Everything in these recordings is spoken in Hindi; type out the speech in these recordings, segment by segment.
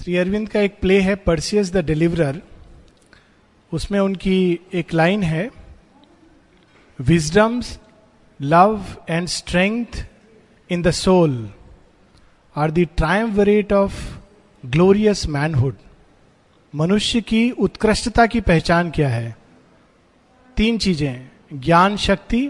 श्री अरविंद का एक प्ले है परसियस द डिलीवरर उसमें उनकी एक लाइन है wisdom's love and strength in the soul are the triumvirate of glorious manhood मनुष्य की उत्कृष्टता की पहचान क्या है? तीन चीज़ें, ज्ञान शक्ति,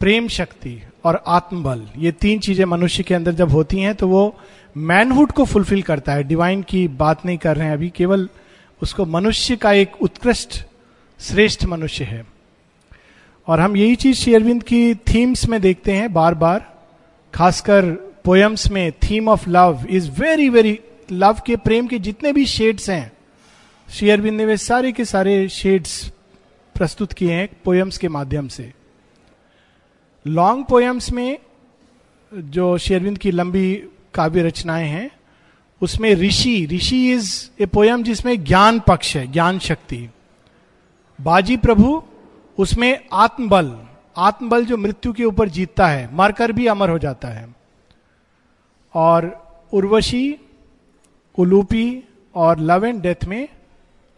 प्रेम शक्ति और आत्मबल। ये तीन चीज़ें मनुष्य के अंदर जब होती हैं तो वो मैनहुड को फुलफिल करता है। डिवाइन की बात नहीं कर रहे हैं अभी, केवल उसको मनुष्य का एक उत्कृष्ट, श्रेष्ठ मनुष्य है। और हम यही चीज़ शेयरविंद की थीम्स में देखते हैं बार बार खासकर पोयम्स में theme of love is very very love के प्रेम के जितने भी शेड्स हैं शेयरविंद ने वे सारे के सारे शेड्स प्रस्तुत किए हैं पोयम्स के माध्यम से। लॉन्ग पोयम्स में जो शेयरविंद की लंबी काव्य रचनाएँ हैं, उसमें ऋषि ऋषि इज़ ए पोयम जिसमें ज्ञान पक्ष है, ज्ञान शक्ति। बाजी प्रभु, उसमें आत्मबल आत्मबल जो मृत्यु के ऊपर जीतता है, मरकर भी अमर हो जाता है। और उर्वशी, उलूपी और लव एंड डेथ में,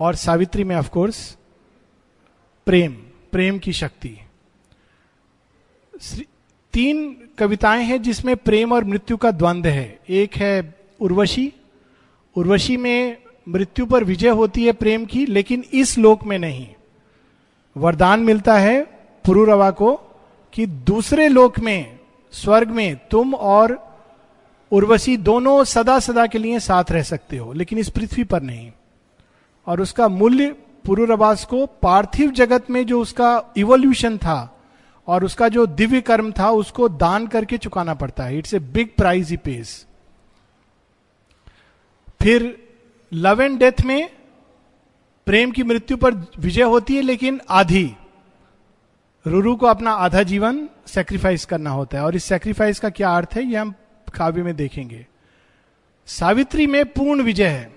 और सावित्री में ऑफकोर्स प्रेम प्रेम की शक्ति। तीन कविताएँ हैं जिसमें प्रेम और मृत्यु का द्वंद्व है। एक है उर्वशी। उर्वशी में मृत्यु पर विजय होती है प्रेम की, लेकिन इस लोक में नहीं। वरदान मिलता है पुरुरवा को कि दूसरे लोक में, स्वर्ग में तुम और उर्वशी दोनों सदा सदा के लिए साथ रह सकते हो, लेकिन इस पृथ्वी पर नहीं। और उसका मूल्य पुरुरवास को पार्थिव जगत में जो उसका इवोल्यूशन था और उसका जो दिव्य कर्म था, उसको दान करके चुकाना पड़ता है। It's a big price he pays फिर लव एंड डेथ में प्रेम की मृत्यु पर विजय होती है, लेकिन आधी। रुरु को अपना आधा जीवन सेक्रीफाइस करना होता है। और इस सेक्रीफाइस का क्या अर्थ है यह हम काव्य में देखेंगे। सावित्री में पूर्ण विजय है।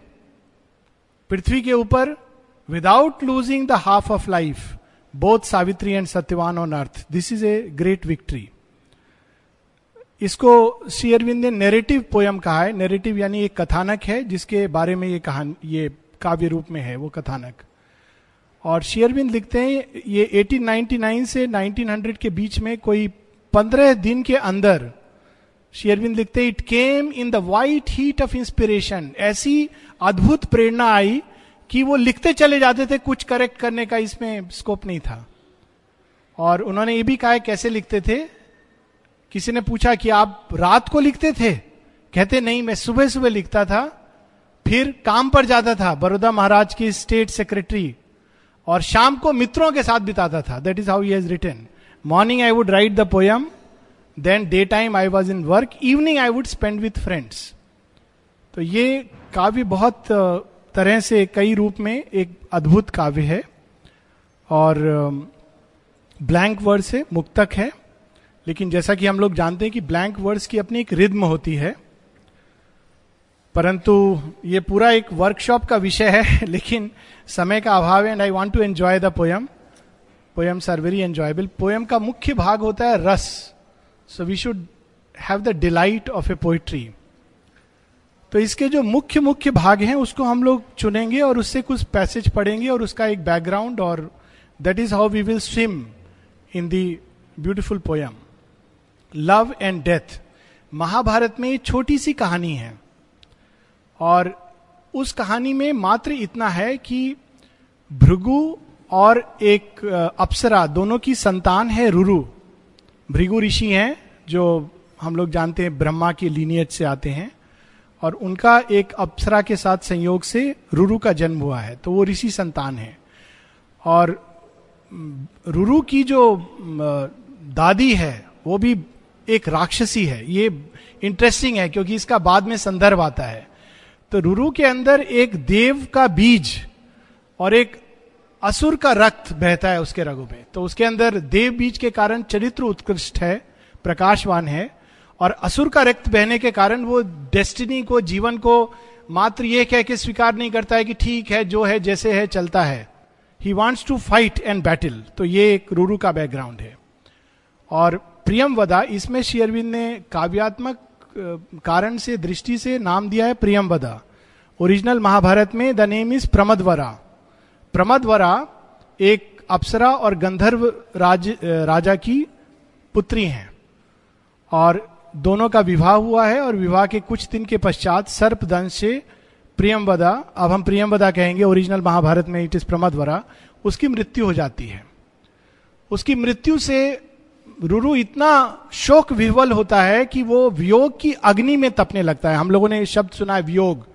पृथ्वी के ऊपर without losing the half of life both Savitri and Satyavan on earth this is a great victory इसको श्री अरविंद ने नेरेटिव पोयम कहा है. नेरेटिव यानी एक कथानक है, जिसके बारे में ये कहानी, ये काव्य रूप में है, वो कथानक। और शेयरविंद लिखते हैं, ये 1899 से 1900 के बीच में कोई पंद्रह दिन के अंदर शेयरविंद लिखते हैं it came in the white heat of inspiration ऐसी अद्भुत प्रेरणा आई कि वो लिखते चले जाते थे, कुछ करेक्ट करने का इसमें स्कोप नहीं था। और उन्होंने ये भी कहा कैसे लिखते थे? किसी ने पूछा कि आप रात को लिखते थे? कहते, नहीं, मैं सुबह सुबह लिखता था, फिर काम पर जाता था, बड़ौदा महाराज की स्टेट सेक्रेटरी और शाम को मित्रों के साथ बिताता था। That is how has written morning I would write the poem then day time I was in work evening I would spend with friends तो ये काव्य बहुत तरह से कई रूप में एक अद्भुत काव्य है और ब्लैंक वर्ड से मुक्तक है। लेकिन जैसा कि हम लोग जानते हैं कि ब्लैंक वर्ड्स की अपनी एक रिद्म होती है, परंतु ये पूरा एक वर्कशॉप का विषय है, लेकिन समय का अभाव है and I want to enjoy the poem poems are very enjoyable poem का मुख्य भाग होता है रस। So we should have the delight of a poetry तो इसके जो मुख्य मुख्य भाग हैं, उसको हम लोग चुनेंगे और उससे कुछ पैसेज पढ़ेंगे और उसका एक बैकग्राउंड और that is how we will swim in the beautiful poem love and death Mahabharata में छोटी सी कहानी है। और उस कहानी में मात्र इतना है कि भृगु और एक अप्सरा, दोनों की संतान है रुरु। भृगु ऋषि हैं, जो हम लोग जानते हैं ब्रह्मा के लीनियज से आते हैं। और उनका एक अप्सरा के साथ संयोग से रुरु का जन्म हुआ है तो वो ऋषि संतान है। और रुरु की जो दादी है, वो भी एक राक्षसी है। ये इंटरेस्टिंग है, क्योंकि इसका बाद में संदर्भ आता है। तो रुरु के अंदर एक देव का बीज और एक असुर का रक्त बहता है उसके रगों में। तो उसके अंदर देव बीज के कारण चरित्र उत्कृष्ट है, प्रकाशवान है। और असुर का रक्त बहने के कारण वो डेस्टिनी को, जीवन को मात्र ये कह के स्वीकार नहीं करता है कि ठीक है, जो है, जैसे है, चलता है। He wants to fight and battle तो ये एक रूरू का बैकग्राउंड है। और प्रियम वदा, इसमें शेयरविंद ने काव्यात्मक कारण से, दृष्टि से नाम दिया है प्रियम वदा। ओरिजिनल महाभारत में the name is Pramadvara Pramadvara एक अप्सरा और गंधर्व राज राजा की पुत्री हैं। और दोनों का विवाह हुआ है और विवाह के कुछ दिन के पश्चात सर्पदंश से प्रियमवदा अब हम प्रियमवदा कहेंगे ओरिजिनल महाभारत में इट इज़ प्रमदवरा, उसकी मृत्यु हो जाती है। उसकी मृत्यु से रुरु इतना शोक विह्वल होता है कि वो वियोग की अग्नि में तपने लगता है। हम लोगों ने शब्द सुना है वियोग,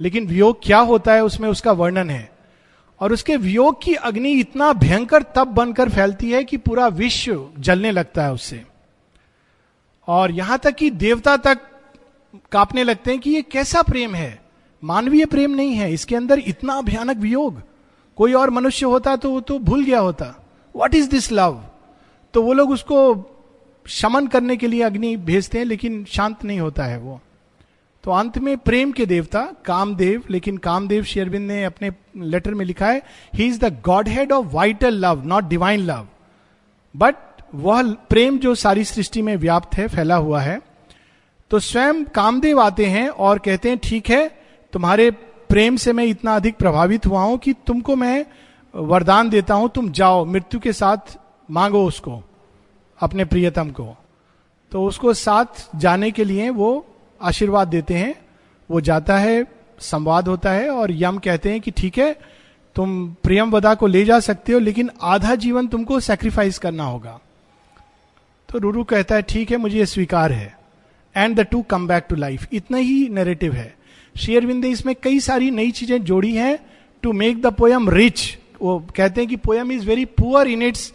लेकिन वियोग क्या होता है उसमें उसका वर्णन है। और उसके वियोग की अग्नि इतना भयंकर तप बनकर फैलती है कि पूरा विश्व जलने लगता है उससे। और यहाँ तक कि देवता तक कांपने लगते हैं कि ये कैसा प्रेम है? मानवीय प्रेम नहीं है। इसके अंदर इतना भयानक वियोग। कोई और मनुष्य होता तो वो तो भूल गया होता। वट इज़ दिस लव तो वो लोग उसको शमन करने के लिए अग्नि भेजते हैं, लेकिन शांत नहीं होता है वो। तो अंत में प्रेम के देवता, कामदेव, लेकिन कामदेव शेरविंद ने अपने लेटर में लिखा है he is the god head of vital love not divine love but वह प्रेम जो सारी सृष्टि में व्याप्त है, फैला हुआ है। तो स्वयं कामदेव आते हैं और कहते हैं, ठीक है, तुम्हारे प्रेम से मैं इतना अधिक प्रभावित हुआ हूँ कि तुमको मैं वरदान देता हूँ, तुम जाओ, मृत्यु के साथ मांगो उसको, अपने प्रियतम को। तो उसको साथ जाने के लिए वो आशीर्वाद देते हैं, वो जाता है, संवाद होता है और यम कहते हैं कि, ठीक है, तुम प्रियम वदा को ले जा सकते हो, लेकिन आधा जीवन तुमको सेक्रीफाइस करना होगा। तो रूरू कहता है, ठीक है, मुझे ये स्वीकार है. And the to come back to life इतना ही नेरेटिव है। शेयरविंदे इसमें कई सारी नई चीज़ें जोड़ी हैं to make the poem rich वो कहते हैं कि poem is very poor in its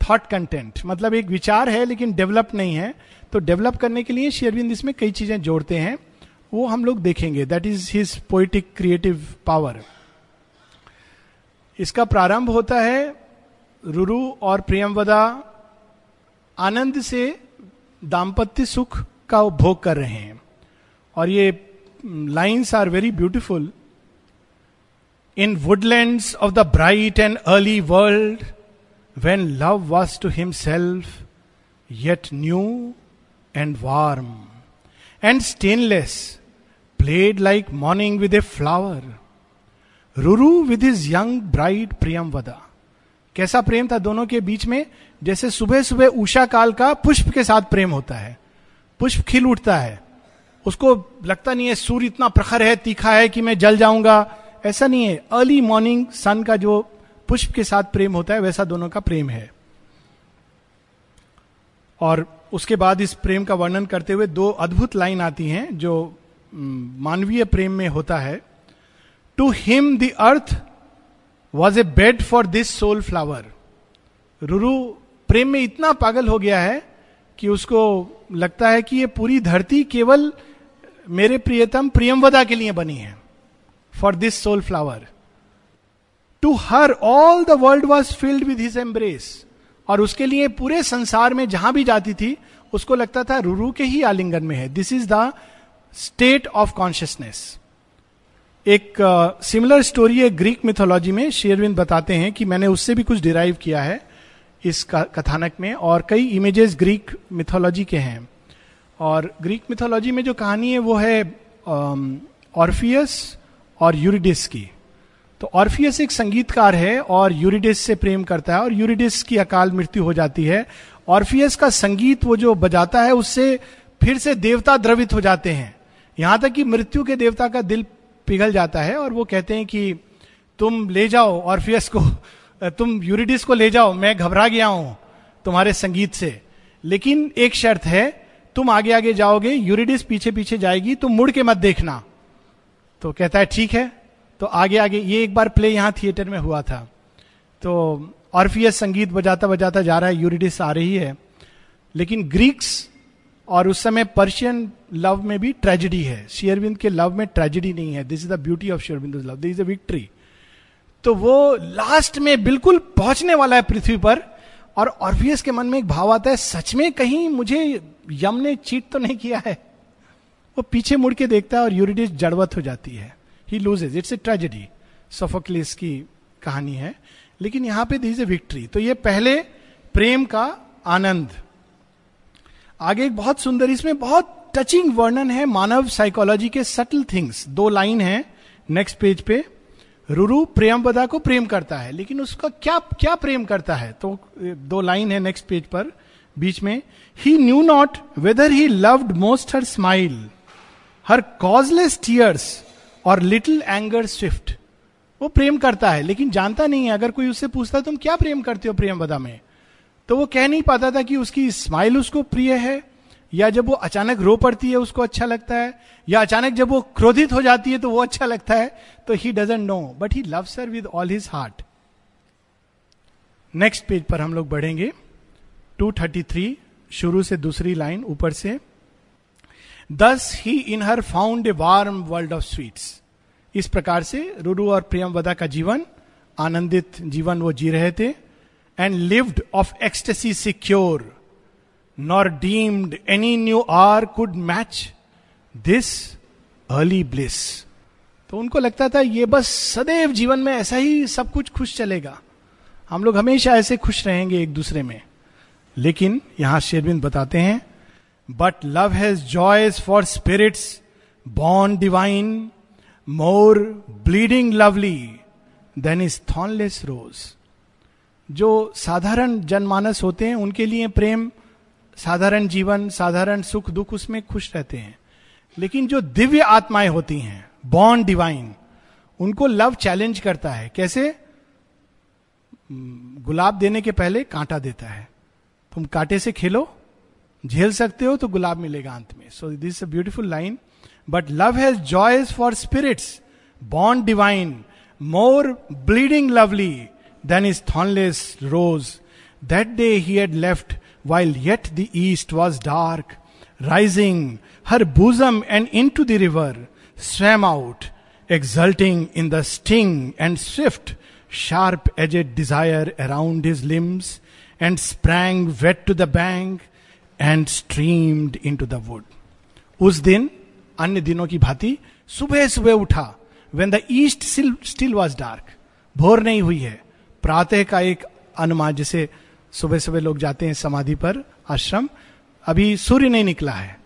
thought content मतलब एक विचार है, लेकिन डेवलप नहीं है। तो डेवलप करने के लिए शेयरविंद इसमें कई चीज़ें जोड़ते हैं। वो हम लोग देखेंगे। That is his poetic creative power इसका प्रारंभ होता है रुरु और प्रियमवदा आनंद से दाम्पत्य सुख का उपभोग कर रहे हैं। और ये lines are very beautiful in woodlands of the bright and early world when love was to himself yet new and warm and stainless played like morning with a flower Ruru with his young bride Priyamvada कैसा प्रेम था दोनों के बीच में? जैसे सुबह सुबह उषा काल का पुष्प के साथ प्रेम होता है। पुष्प खिल उठता है। उसको लगता नहीं है सूर्य इतना प्रखर है, तीखा है कि मैं जल जाऊँगा। ऐसा नहीं है। अर्ली मॉर्निंग सन का जो पुष्प के साथ प्रेम होता है, वैसा दोनों का प्रेम है। और उसके बाद इस प्रेम का वर्णन करते हुए दो अद्भुत लाइन आती हैं जो मानवीय प्रेम में होता है। To him the earth was a bed for this soul flower Ruru प्रेम में इतना पागल हो गया है कि उसको लगता है कि ये पूरी धरती केवल मेरे प्रियतम प्रियमवदा के लिए बनी है for this soul flower to her all the world was filled with his embrace और उसके लिए पूरे संसार में जहाँ भी जाती थी, उसको लगता था रुरु के ही आलिंगन में है। This is the state of consciousness एक सिमिलर स्टोरी है ग्रीक मिथोलॉजी में। शेयरविंद बताते हैं कि मैंने उससे भी कुछ डिराइव किया है। इस कथानक में, और कई इमेजेस ग्रीक मिथोलॉजी के हैं। और ग्रीक मिथोलॉजी में जो कहानी है, वो है ऑर्फियस और यूरिडिस की। तो ऑर्फियस एक संगीतकार है, और यूरिडिस से प्रेम करता है, और यूरिडिस की अकाल मृत्यु हो जाती है। ऑर्फियस का संगीत वो जो बजाता है, उससे फिर से देवता द्रवित हो जाते हैं। यहाँ तक कि मृत्यु के देवता का दिल पिघल जाता है, और वो कहते हैं कि, तुम ले जाओ ऑर्फियस को तुम यूरिडिस को ले जाओ, मैं घबरा गया हूँ तुम्हारे संगीत से। लेकिन एक शर्त है, तुम आगे आगे जाओगे, यूरिडिस पीछे पीछे जाएगी, तुम मुड़ के मत देखना। तो कहता है, ठीक है। तो आगे आगे, ये एक बार प्ले यहाँ थिएटर में हुआ था। तो ऑर्फियस संगीत बजाता बजाता जा रहा है, यूरिडिस आ रही है। लेकिन ग्रीक्स और उस समय पर्शियन लव में भी ट्रेजिडी है। शेयरविंद के लव में ट्रेजिडी नहीं है। This is the beauty of शेयरविंद love this is a victory तो वो लास्ट में बिल्कुल पहुँचने वाला है पृथ्वी पर, और ऑर्फियस के मन में एक भाव आता है, सच में कहीं मुझे यम ने चीट तो नहीं किया है? वो पीछे मुड़ के देखता है और यूरिडिस जड़वत हो जाती है। He loses it's a tragedy Sophocles की कहानी है। लेकिन यहाँ पे दिस ए विक्ट्री तो ये पहले प्रेम का आनंद। आगे एक बहुत सुंदर, इसमें बहुत टचिंग वर्णन है मानव साइकोलॉजी के सटल थिंग्स दो लाइन है नेक्स्ट पेज पे। रुरु प्रेमवदा को प्रेम करता है, लेकिन उसका क्या क्या प्रेम करता है? तो दो लाइन है नेक्स्ट पेज पर, बीच में ही knew not whether he loved most her smile her causeless tears और लिटिल एंगर स्विफ्ट वो प्रेम करता है, लेकिन जानता नहीं है, अगर कोई उससे पूछता तुम क्या प्रेम करते हो प्रेम वदा में? तो वो कह नहीं पाता था कि उसकी स्माइल उसको प्रिय है या जब वो अचानक रो पड़ती है, उसको अच्छा लगता है, या अचानक जब वो क्रोधित हो जाती है तो वो अच्छा लगता है तो he doesn't know but he loves her with all his heart next page पर हम लोग बढ़ेंगे। 233 शुरू से दूसरी लाइन ऊपर से। Thus he in her found a warm world of sweets इस प्रकार से रुरु और प्रियम वदा का जीवन, आनंदित जीवन वो जी रहे थे and lived of ecstasy secure nor deemed any new hour could match this early bliss तो उनको लगता था, ये बस सदैव जीवन में ऐसा ही सब कुछ खुश चलेगा। हम लोग हमेशा ऐसे खुश रहेंगे एक दूसरे में। लेकिन यहाँ शेरविंद बताते हैं but love has joys for spirits born divine more bleeding lovely than is thornless rose जो साधारण जनमानस होते हैं, उनके लिए प्रेम साधारण जीवन, साधारण सुख, दुख उसमें खुश रहते हैं। लेकिन जो दिव्य आत्माएँ होती हैं बॉन्ड डिवाइन उनको लव चैलेंज करता है। कैसे? गुलाब देने के पहले कांटा देता है। तुम कांटे से खेलो, झेल सकते हो तो गुलाब मिलेगा अंत में। So this a beautiful line but love has joys for spirits bond divine more bleeding lovely than is thornless rose that day he had left while yet the east was dark rising her bosom into the river swam out, exulting in the sting and swift, sharp edged desire around his limbs, and sprang wet to the bank and streamed into the wood. उस दिन अन्य दिनों की भांति सुबह सुबह उठा when the east still was dark भोर नहीं हुई है प्रातः का एक अनुमान जैसे सुबह सुबह लोग जाते हैं समाधि पर, आश्रम। अभी सूर्य नहीं निकला है।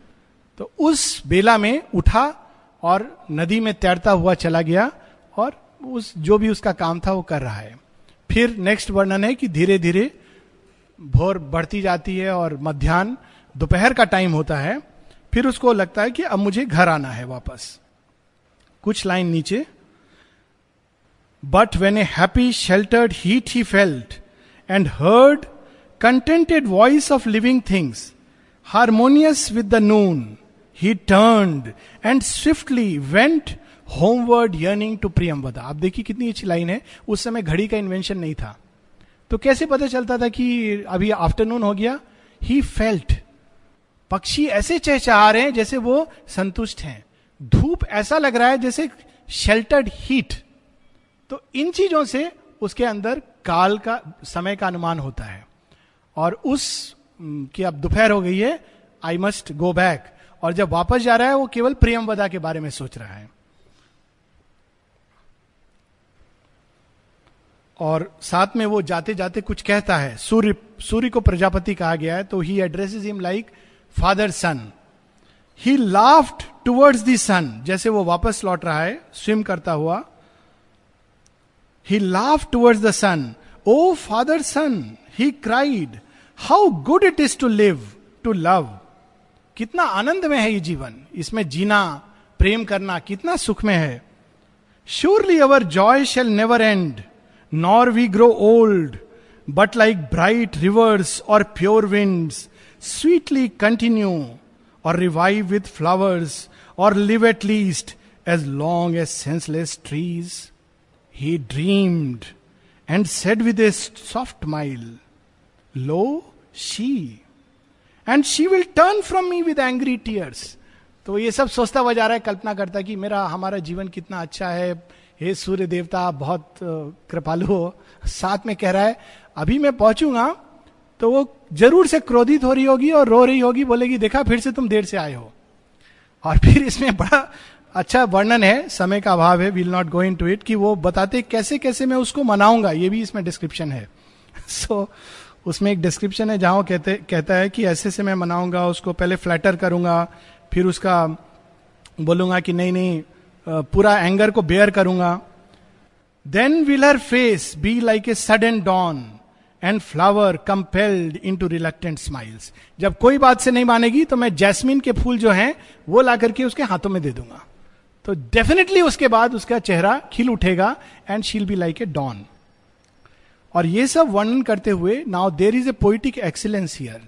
तो उस बेला में उठा और नदी में तैरता हुआ चला गया और उस, जो भी उसका काम था वो कर रहा है। फिर नेक्स्ट वर्णन है कि धीरे धीरे भोर बढ़ती जाती है और मध्यान्ह, दोपहर का टाइम होता है। फिर उसको लगता है कि अब मुझे घर आना है वापस। कुछ लाइन नीचे। But when a happy sheltered heat he felt and heard contented voice of living things harmonious with the noon he turned and swiftly went homeward yearning to Priyamvada आप देखिए कितनी अच्छी लाइन है। उस समय घड़ी का इन्वेंशन नहीं था। तो कैसे पता चलता था कि अभी आफ्टरनून हो गया? ही फेल्ट पक्षी ऐसे चहचहा रहे हैं जैसे वो संतुष्ट हैं। धूप ऐसा लग रहा है जैसे शेल्टर्ड हीट तो इन चीज़ों से उसके अंदर काल का, समय का अनुमान होता है। और उस कि अब दोपहर हो गई है आई मस्ट गो बैक और जब वापस जा रहा है, वो केवल प्रियम वदा के बारे में सोच रहा है। और साथ में वो जाते जाते कुछ कहता है। सूर्य सूर्य को प्रजापति कहा गया है तो he address him like father sun he laughed towards the sun जैसे वो वापस लौट रहा है स्विम करता हुआ। He laugh towards the sun O father sun he cried how good it is to live to love कितना आनंद में है ये जीवन। इसमें जीना, प्रेम करना कितना सुख में है। Surely our joy shall never end nor we grow old but like bright rivers or pure winds sweetly continue or revive with flowers or live at least as long as senseless trees he dreamed and said with a soft smile lo she and she will turn from me with angry tears तो ये सब सोचता हुआ जा रहा है कल्पना करता कि मेरा हमारा जीवन कितना अच्छा है। हे सूर्य देवता बहुत कृपालु हो। साथ में कह रहा है अभी मैं पहुंचूँगा तो वो ज़रूर से क्रोधित हो रही होगी और रो रही होगी बोलेगी देखा फिर से तुम देर से आए हो। और फिर इसमें बड़ा अच्छा वर्णन है समय का अभाव है will not go into it कि वो बताते कैसे कैसे मैं उसको मनाऊँगा ये भी इसमें डिस्क्रिप्शन है। सो so, उसमें एक डिस्क्रिप्शन है जहाँ कहते, कहता है कि ऐसे से मैं मनाऊँगा, उसको पहले फ्लैटर करूँगा, फिर उसका बोलूँगा कि नहीं नहीं पूरा एंगर को बेयर करूँगा। Then will her face be like a sudden dawn and flower compelled into reluctant smiles जब कोई बात से नहीं मानेगी तो मैं जैस्मिन के फूल जो हैं, वो ला करके उसके हाथों में दे दूँगा। तो डेफिनेटली उसके बाद उसका चेहरा खिल उठेगा and she'll be like a dawn और ये सब वर्णन करते हुए now there is a poetic excellence here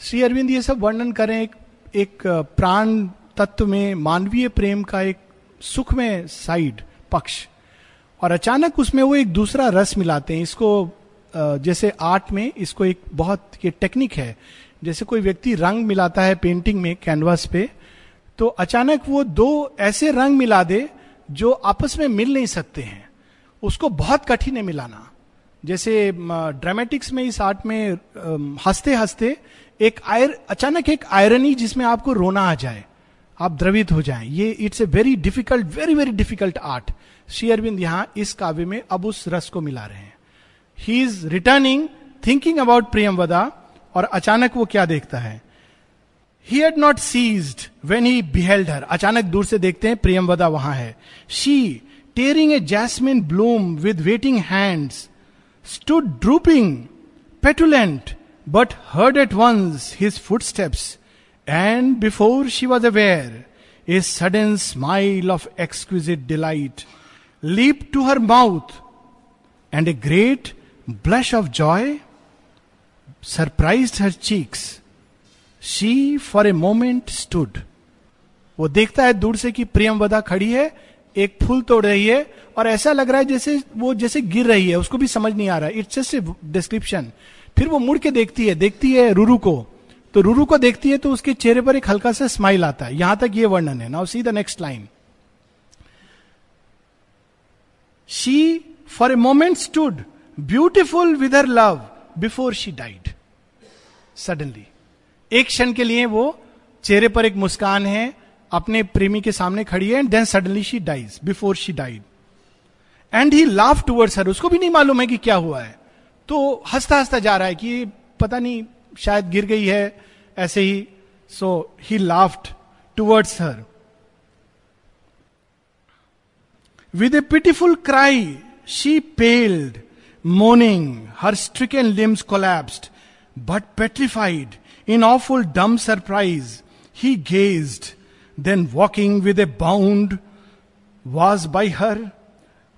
Shri Aurobindo ये सब वर्णन करें एक, एक प्राण तत्व में मानवीय प्रेम का एक सुख में साइड पक्ष। और अचानक उसमें वो एक दूसरा रस मिलाते हैं। इसको जैसे आर्ट में इसको एक बहुत ये टेक्निक है। जैसे कोई व्यक्ति रंग मिलाता है पेंटिंग में कैनवास पे तो अचानक वो दो ऐसे रंग मिला दे जो आपस में मिल नहीं सकते हैं। उसको बहुत कठिन है मिलाना। जैसे ड्रामेटिक्स में इस आर्ट में हँसते हँसते एक आयर, अचानक एक आयरनी जिसमें आपको रोना आ जाए, आप द्रवित हो जाएँ। ये it's a very difficult very very difficult art Shri Aurobindo यहाँ इस काव्य में अब उस रस को मिला रहे हैं। He is returning thinking about Priyamvada और अचानक वो क्या देखता है? He had not ceased when he beheld her अचानक दूर से देखते हैं प्रियम वदा वहाँ है। She tearing a jasmine bloom with waiting hands drooping petulant but heard at once his footsteps and before she was aware a sudden smile of exquisite delight leap to her mouth and a great blush of joy surprise her cheeks she for a moment stood वो देखता है दूर से कि प्रियम वदा खड़ी है एक फूल तोड़ रही है और ऐसा लग रहा है जैसे वो जैसे गिर रही है, उसको भी समझ नहीं आ रहा इट्स जस्ट डिस्क्रिप्शन फिर वो मुड़ के देखती है देखती है रूरू को। तो रूरू को देखती है तो उसके चेहरे पर एक हल्का सा स्माइल आता है। यहाँ तक ये वर्णन है। Now see the next line she for a moment stood beautiful with her love before she died suddenly एक क्षण के लिए वो चेहरे पर एक मुस्कान है अपने प्रेमी के सामने खड़ी है and then suddenly she dies before she died and he laughed towards her उसको भी नहीं मालूम है कि क्या हुआ है। तो हंसता हंसता जा रहा है कि पता नहीं, शायद गिर गई है, ऐसे ही। So he laughed towards her with a pitiful cry she paled mourning her stricken and limbs collapsed but petrified in awful dumb surprise he gazed then walking with a bound was by her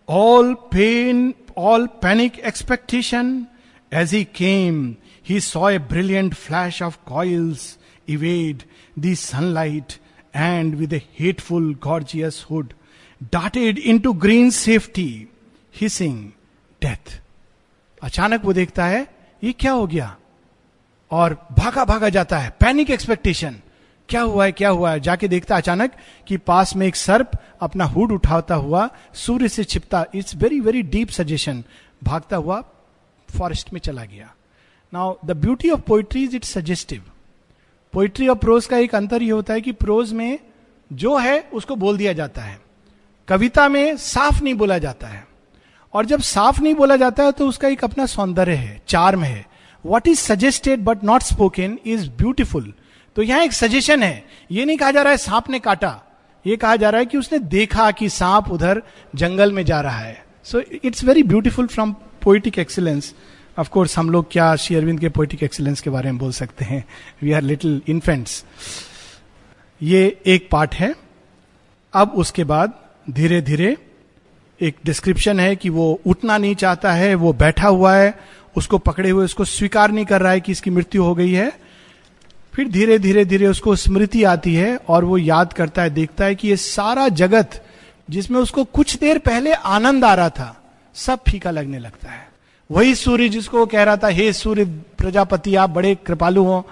all pain all panic expectation as he came he saw a brilliant flash of coils evade the sunlight and with a hateful, gorgeous hood darted into green safety, hissing death. अचानक वो देखता है ये क्या हो गया और भागा भागा जाता है पैनिक एक्सपेक्टेशन क्या हुआ है, क्या हुआ है? जाके देखता अचानक कि पास में एक सर्प अपना हुड उठाता हुआ सूर्य से छिपता, it's very very deep suggestion भागता हुआ फॉरेस्ट में चला गया। Now the beauty of poetry is it suggestive poetry और प्रोज का एक अंतर यह होता है कि प्रोज में जो है, उसको बोल दिया जाता है। कविता में साफ़ नहीं बोला जाता है। और जब साफ़ नहीं बोला जाता है तो उसका एक अपना सौंदर्य है चार्म है। What is suggested but not spoken is beautiful तो यहाँ एक सजेशन है। ये नहीं कहा जा रहा है सांप ने काटा। ये कहा जा रहा है कि उसने देखा कि सांप उधर जंगल में जा रहा है। So it's very beautiful from poetic excellence of course हम लोग क्या श्री अरविंद के पोइटिक एक्सीलेंस के बारे में बोल सकते हैं? वी आर लिटिल इन्फेंट्स ये एक पार्ट है। अब उसके बाद धीरे धीरे एक डिस्क्रिप्शन है कि वो उठना नहीं चाहता है, वो बैठा हुआ है, उसको पकड़े हुए, उसको स्वीकार नहीं कर रहा है कि इसकी मृत्यु हो गई है। फिर धीरे धीरे धीरे उसको स्मृति आती है और वो याद करता है, देखता है कि ये सारा जगत जिसमें उसको कुछ देर पहले आनंद आ रहा था, सब फीका लगने लगता है। वही सूर्य जिसको कह रहा था, हे सूर्य प्रजापति, आप बड़े कृपालु हो।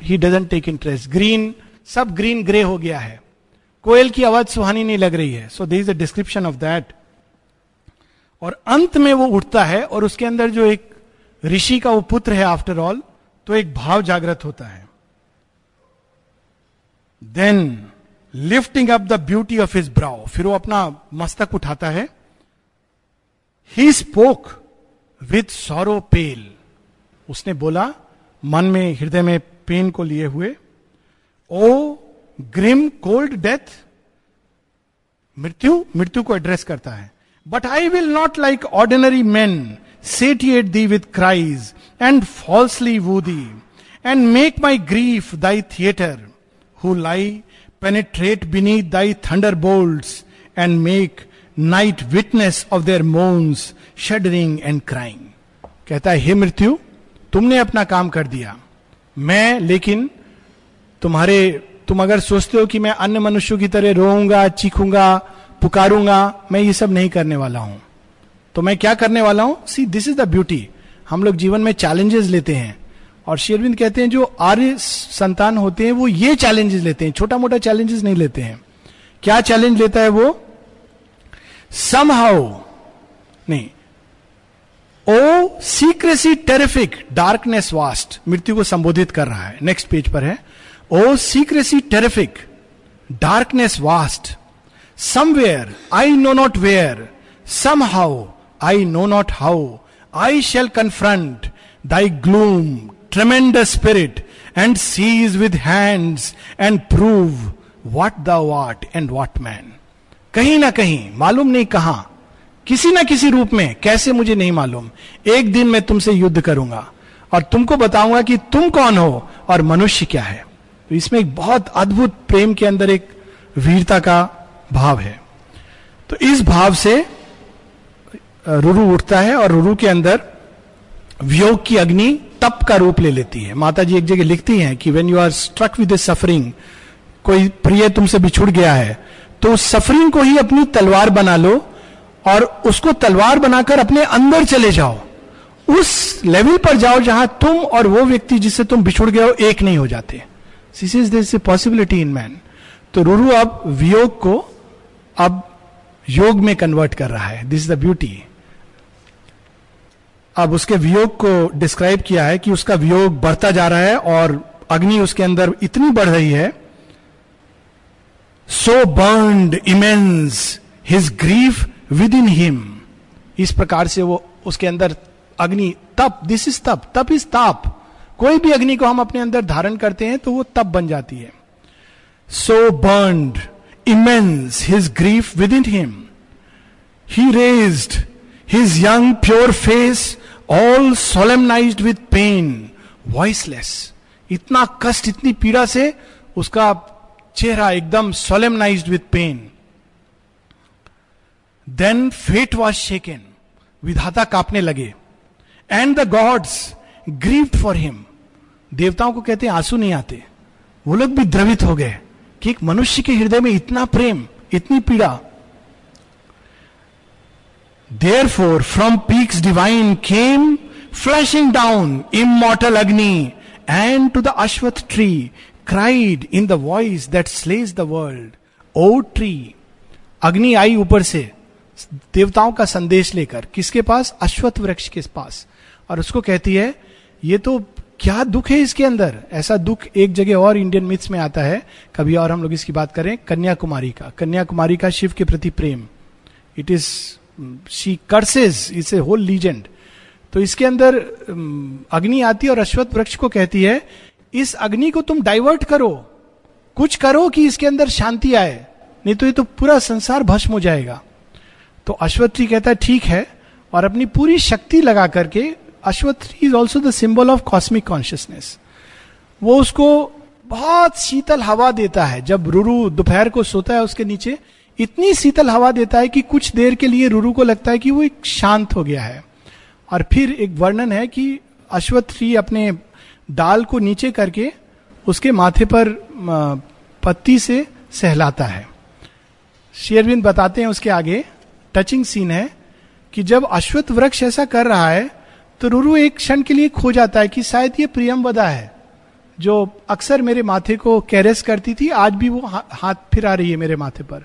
He doesn't take interest green सब ग्रीन ग्रे हो गया है। कोयल की आवाज़ सुहानी नहीं लग रही है। So there is a description of that और अंत में वो उठता है और उसके अंदर जो एक ऋषि का वो पुत्र है आफ्टर ऑल तो एक भाव जागृत होता है। Then lifting up the beauty of his brow फिर वो अपना मस्तक उठाता है। He spoke with sorrow pale उसने बोला, मन में, हृदय में पेन को लिए हुए। ओ ग्रिम कोल्ड डेथ मृत्यु मृत्यु को एड्रेस करता है। But I will not like ordinary man satiate thee with cries and falsely woo thee and make my grief thy theatre who lie penetrate beneath thy thunder bolt and make night witness of their moans shuddering and crying कहता है, हे मृत्यु, तुमने अपना काम कर दिया। मैं, लेकिन तुम्हारे, तुम अगर सोचते हो कि मैं अन्य मनुष्यों की तरह रोऊँगा, चीखूँगा, पुकारूँगा, मैं ये सब नहीं करने वाला हूँ। तो मैं क्या करने वाला हूँ? See this is the beauty हम लोग जीवन में चैलेंजेस लेते हैं। और शेरविंद कहते हैं, जो आर्य संतान होते हैं, वो ये चैलेंजेस लेते हैं छोटा मोटा चैलेंजेस नहीं लेते हैं। क्या चैलेंज लेता है वो? सम हाउ नहीं O secrecy terrific darkness vast मृत्यु को संबोधित कर रहा है। नेक्स्ट पेज पर है। O secrecy terrific darkness vast somewhere I know not where somehow I know not how I shall confront thy gloom tremendous spirit and seize with hands and prove what the what and what man कहीं ना कहीं, मालूम नहीं कहाँ, किसी ना किसी रूप में, कैसे मुझे नहीं मालूम। एक दिन मैं तुमसे युद्ध करूँगा और तुमको बताऊँगा कि तुम कौन हो और मनुष्य क्या है। तो इसमें एक बहुत अद्भुत प्रेम के अंदर एक वीरता का भाव है। तो इस भाव से रुरु उठता है और रुरु के अंदर वियोग की अग्नि तप का रूप ले लेती है। माता जी एक जगह लिखती हैं कि when you are struck with suffering कोई प्रिय तुमसे बिछुड़ गया है तो उस सफरिंग को ही अपनी तलवार बना लो और उसको तलवार बनाकर अपने अंदर चले जाओ। उस लेवल पर जाओ जहाँ तुम और वो व्यक्ति जिससे तुम बिछुड़ गए हो, एक नहीं हो जाते। This is this possibility in man तो रुरु अब वियोग को अब योग में कन्वर्ट कर रहा है। दिस इज़ द ब्यूटी अब उसके वियोग को डिस्क्राइब किया है कि उसका वियोग बढ़ता जा रहा है और अग्नि उसके अंदर इतनी बढ़ रही है so burned immense his grief within him इस प्रकार से वो उसके अंदर अग्नि, तप दिस इज़ तप तप इज़ ताप। कोई भी अग्नि को हम अपने अंदर धारण करते हैं तो वो तप बन जाती है। So burned immense his grief within him he raised his young pure face all solemnise with pain voiceless इतना कष्ट, इतनी पीड़ा से उसका चेहरा एकदम solemnise with pain then fate was shaken विधाता कांपने लगे. And the gods grieve for him देवताओं को कहते आँसू नहीं आते. वो लोग भी द्रवित हो गए कि एक मनुष्य के हृदय में इतना प्रेम, इतनी पीड़ा for from peaks divine came flashing down immortal Agni and to the Ashvattha tree cried in the voice that slays the world O tree Agni I ऊपर से देवताओं का संदेश लेकर किसके पास अश्वत्थ वृक्ष के पास और उसको कहती है, ये तो क्या दुख है इसके अंदर? ऐसा दुख एक जगह और इंडियन मिथ्स में आता है। कभी और हम लोग इसकी बात करें, कन्याकुमारी का। कन्याकुमारी का शिव के प्रति प्रेम। It is she curses it's a whole legend तो इसके अंदर अग्नि आती है और अश्वत्थ वृक्ष को कहती है, इस अग्नि को तुम डाइवर्ट करो। कुछ करो कि इसके अंदर शांति आए, नहीं तो ये तो पूरा संसार भस्म हो जाएगा। तो अश्वत्री कहता है, ठीक है। और अपनी पूरी शक्ति लगा करके अश्वत्री is also the symbol of cosmic consciousness वो उसको बहुत शीतल हवा देता है। जब रुरु, दोपहर को सोता है उसके नीचे इतनी शीतल हवा देता है कि कुछ देर के लिए रुरु को लगता है कि वो एक शांत हो गया है। और फिर एक वर्णन है कि अश्वत्री अपने डाल को नीचे करके उसके माथे पर पत्ती से सहलाता है। शेरविंद बताते हैं उसके आगे टचिंग सीन है कि जब अश्वत्थ वृक्ष ऐसा कर रहा है तो रुरु एक क्षण के लिए खो जाता है कि शायद ये प्रियम वदा है, जो अक्सर मेरे माथे को कैरेस करती थी, आज भी वो हाथ फिरा रही है मेरे माथे पर।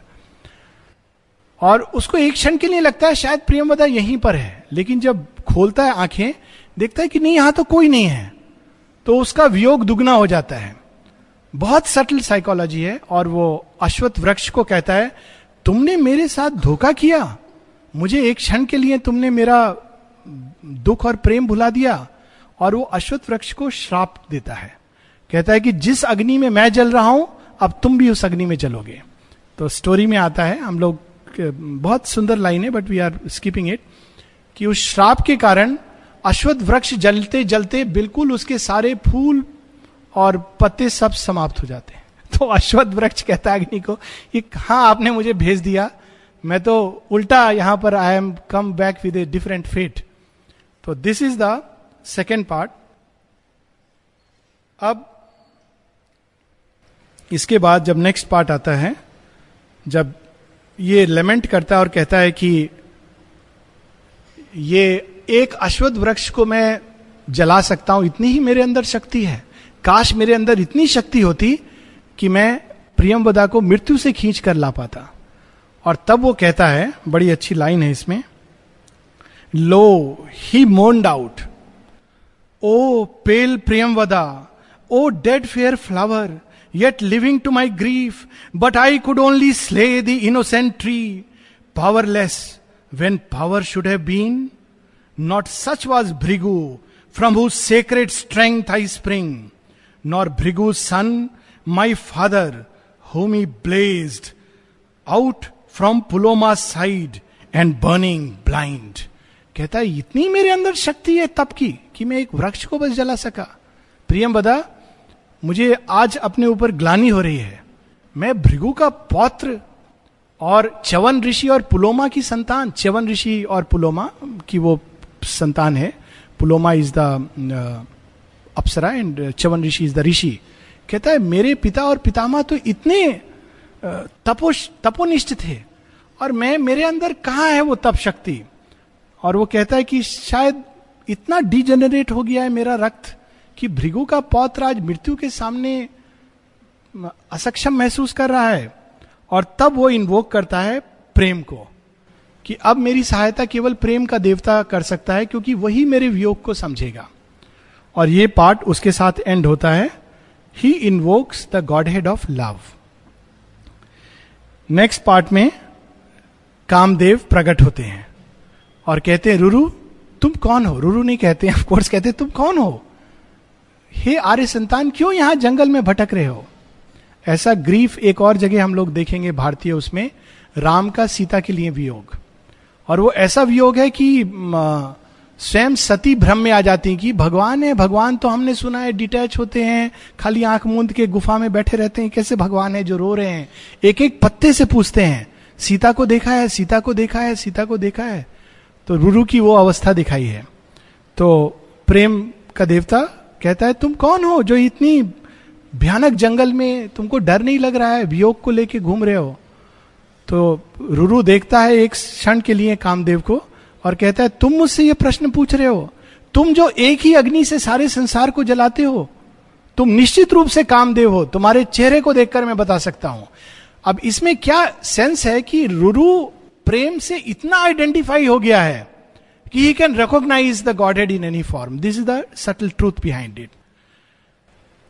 और उसको एक क्षण के लिए लगता है शायद प्रियम यहीं पर है। लेकिन जब खोलता है आँखें, देखता है कि नहीं, यहाँ तो कोई नहीं है। तो उसका वियोग दुगना हो जाता है। बहुत सटल साइकोलॉजी है और वो अश्वत्थ वृक्ष को कहता है, तुमने मेरे साथ धोखा किया। मुझे एक क्षण के लिए तुमने मेरा दुख और प्रेम भुला दिया। और वो अश्वत्थ वृक्ष को श्राप देता है। कहता है कि जिस अग्नि में मैं जल रहा हूँ, अब तुम भी उस अग्नि में जलोगे। तो स्टोरी में आता है, हम लोग बहुत सुंदर लाइन है but we are skipping it कि उस श्राप के कारण अश्वत्थ वृक्ष जलते जलते बिल्कुल उसके सारे फूल और पत्ते सब समाप्त हो जाते हैं। तो अश्वत्थ वृक्ष कहता है अग्नि को कि हाँ आपने मुझे भेज दिया? मैं तो उल्टा यहाँ पर I am come back with a different fate तो this is the second part अब इसके बाद जब नेक्स्ट पार्ट आता है, जब ये लेमेंट करता है और कहता है कि ये एक अश्वत्थ वृक्ष को मैं जला सकता हूँ, इतनी ही मेरे अंदर शक्ति है। काश मेरे अंदर इतनी शक्ति होती कि मैं प्रियम वदा को मृत्यु से खींच कर ला पाता। और तब वो कहता है, बड़ी अच्छी लाइन है इसमें, lo he moaned out O pale Priyamvada O dead fair flower yet living to my grief but I could only slay the innocent tree powerless when power should have been not such was Bhrigu from who secret strength I sprang nor Bhrigu son my father whom he blessed out from Puloma side and burning blind कहता है, इतनी मेरे अंदर शक्ति है तब की, कि मैं एक वृक्ष को बस जला सका। प्रियम बदा मुझे आज अपने ऊपर ग्लानी हो रही है। मैं भृगु का पौत्र और चवन ऋषि और पुलोमा की संतान। चवन ऋषि और पुलोमा की वो संतान है। Puloma is the apsara and Chyavan rishi is the rishi. कहता है, मेरे पिता और पितामह तो इतने तपो तपोनिष्ठ थे और मैं, मेरे अंदर कहा है वो तप शक्ति? और वो कहता है कि शायद इतना डिजेनरेट हो गया है मेरा रक्त। कि भृगु का पौत्र आज मृत्यु के सामने असक्षम महसूस कर रहा है और तब वो इन्वोक करता है प्रेम को, कि अब मेरी सहायता केवल प्रेम का देवता कर सकता है क्योंकि वही मेरे वियोग को समझेगा। और ये पार्ट उसके साथ एंड होता है he invokes the godhead of love next part में कामदेव प्रकट होते हैं और कहते हैं, रुरु, तुम कौन हो? रुरु नहीं कहते हैं ऑफकोर्स कहते तुम कौन हो? हे आर्य संतान, क्यों यहाँ जंगल में भटक रहे हो? ऐसा ग्रीफ एक और जगह हम लोग देखेंगे भारतीय, उसमें राम का सीता के लिए वियोग। और वो ऐसा वियोग है कि स्वयं सती भ्रम में आ जाती कि भगवान है, भगवान तो हमने सुना है डिटैच होते हैं, खाली आँख मूंद के गुफा में बैठे रहते हैं, कैसे भगवान है जो रो रहे हैं? एक एक पत्ते से पूछते हैं, सीता को देखा है, सीता को देखा है, सीता को देखा है? तो रुरु की वो अवस्था दिखाई है। तो प्रेम का देवता कहता है, तुम कौन हो जो इतनी भयानक जंगल में तुमको डर नहीं लग रहा है, वियोग को लेके घूम रहे हो? तो रुरु देखता है एक क्षण के लिए कामदेव को और कहता है, तुम मुझसे ये प्रश्न पूछ रहे हो, तुम जो एक ही अग्नि से सारे संसार को जलाते हो, तुम निश्चित रूप से कामदेव हो, तुम्हारे चेहरे को देखकर मैं बता सकता हूँ। अब इसमें क्या सेंस है कि रुरु प्रेम से इतना आइडेंटिफाई हो गया है? कि he can recognise the godhead in any form this is the subtle truth behind it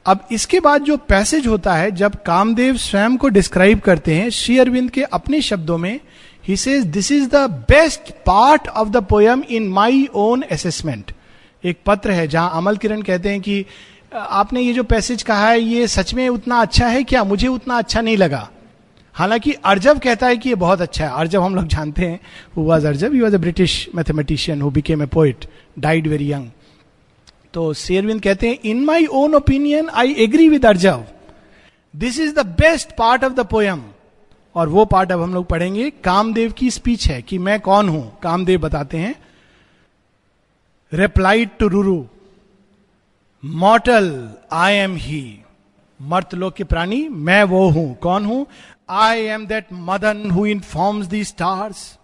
अब इसके बाद जो पैसेज होता है, जब कामदेव स्वयं को डिस्क्राइब करते हैं, श्री अरविंद के अपने शब्दों में he says this is the best part of the poem in my own assessment एक पत्र है जहाँ अमल किरण कहते हैं कि, आपने ये जो पैसेज कहा है, ये सच में उतना अच्छा है क्या? मुझे उतना अच्छा नहीं लगा। हालाँकि अर्जव कहता है कि ये बहुत अच्छा है। अर्जव हम लोग जानते हैं who was Arjava he was a British mathematician who became a poet died very young तो शेरविंद कहते हैं in my own opinion I agree with Arjava this is the best part of the poem और वो पार्ट अब हम लोग पढ़ेंगे, कामदेव की स्पीच है कि मैं कौन हूँ? कामदेव बताते हैं replied to Ruru mortal I am he मर्त लोक के प्राणी, मैं वो हूँ। कौन हूँ? I am that Madan who informs the stars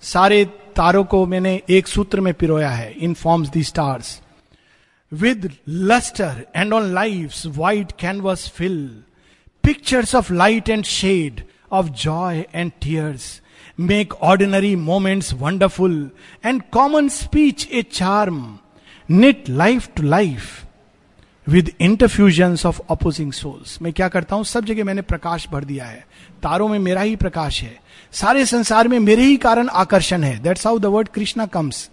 सारे तारों को मैंने एक सूत्र में पिरोया है informs the stars with lustre and on life white canvas fill pictures of light and shade of joy and tears. Make ordinary moments wonderful and common speech a charm Knit life to life with interfusion of opposing souls मैं क्या करता हूँ? सब जगह मैंने प्रकाश भर दिया है। तारों में मेरा ही प्रकाश है। सारे संसार में मेरे ही कारण आकर्षण है। That's how the word Krishna comes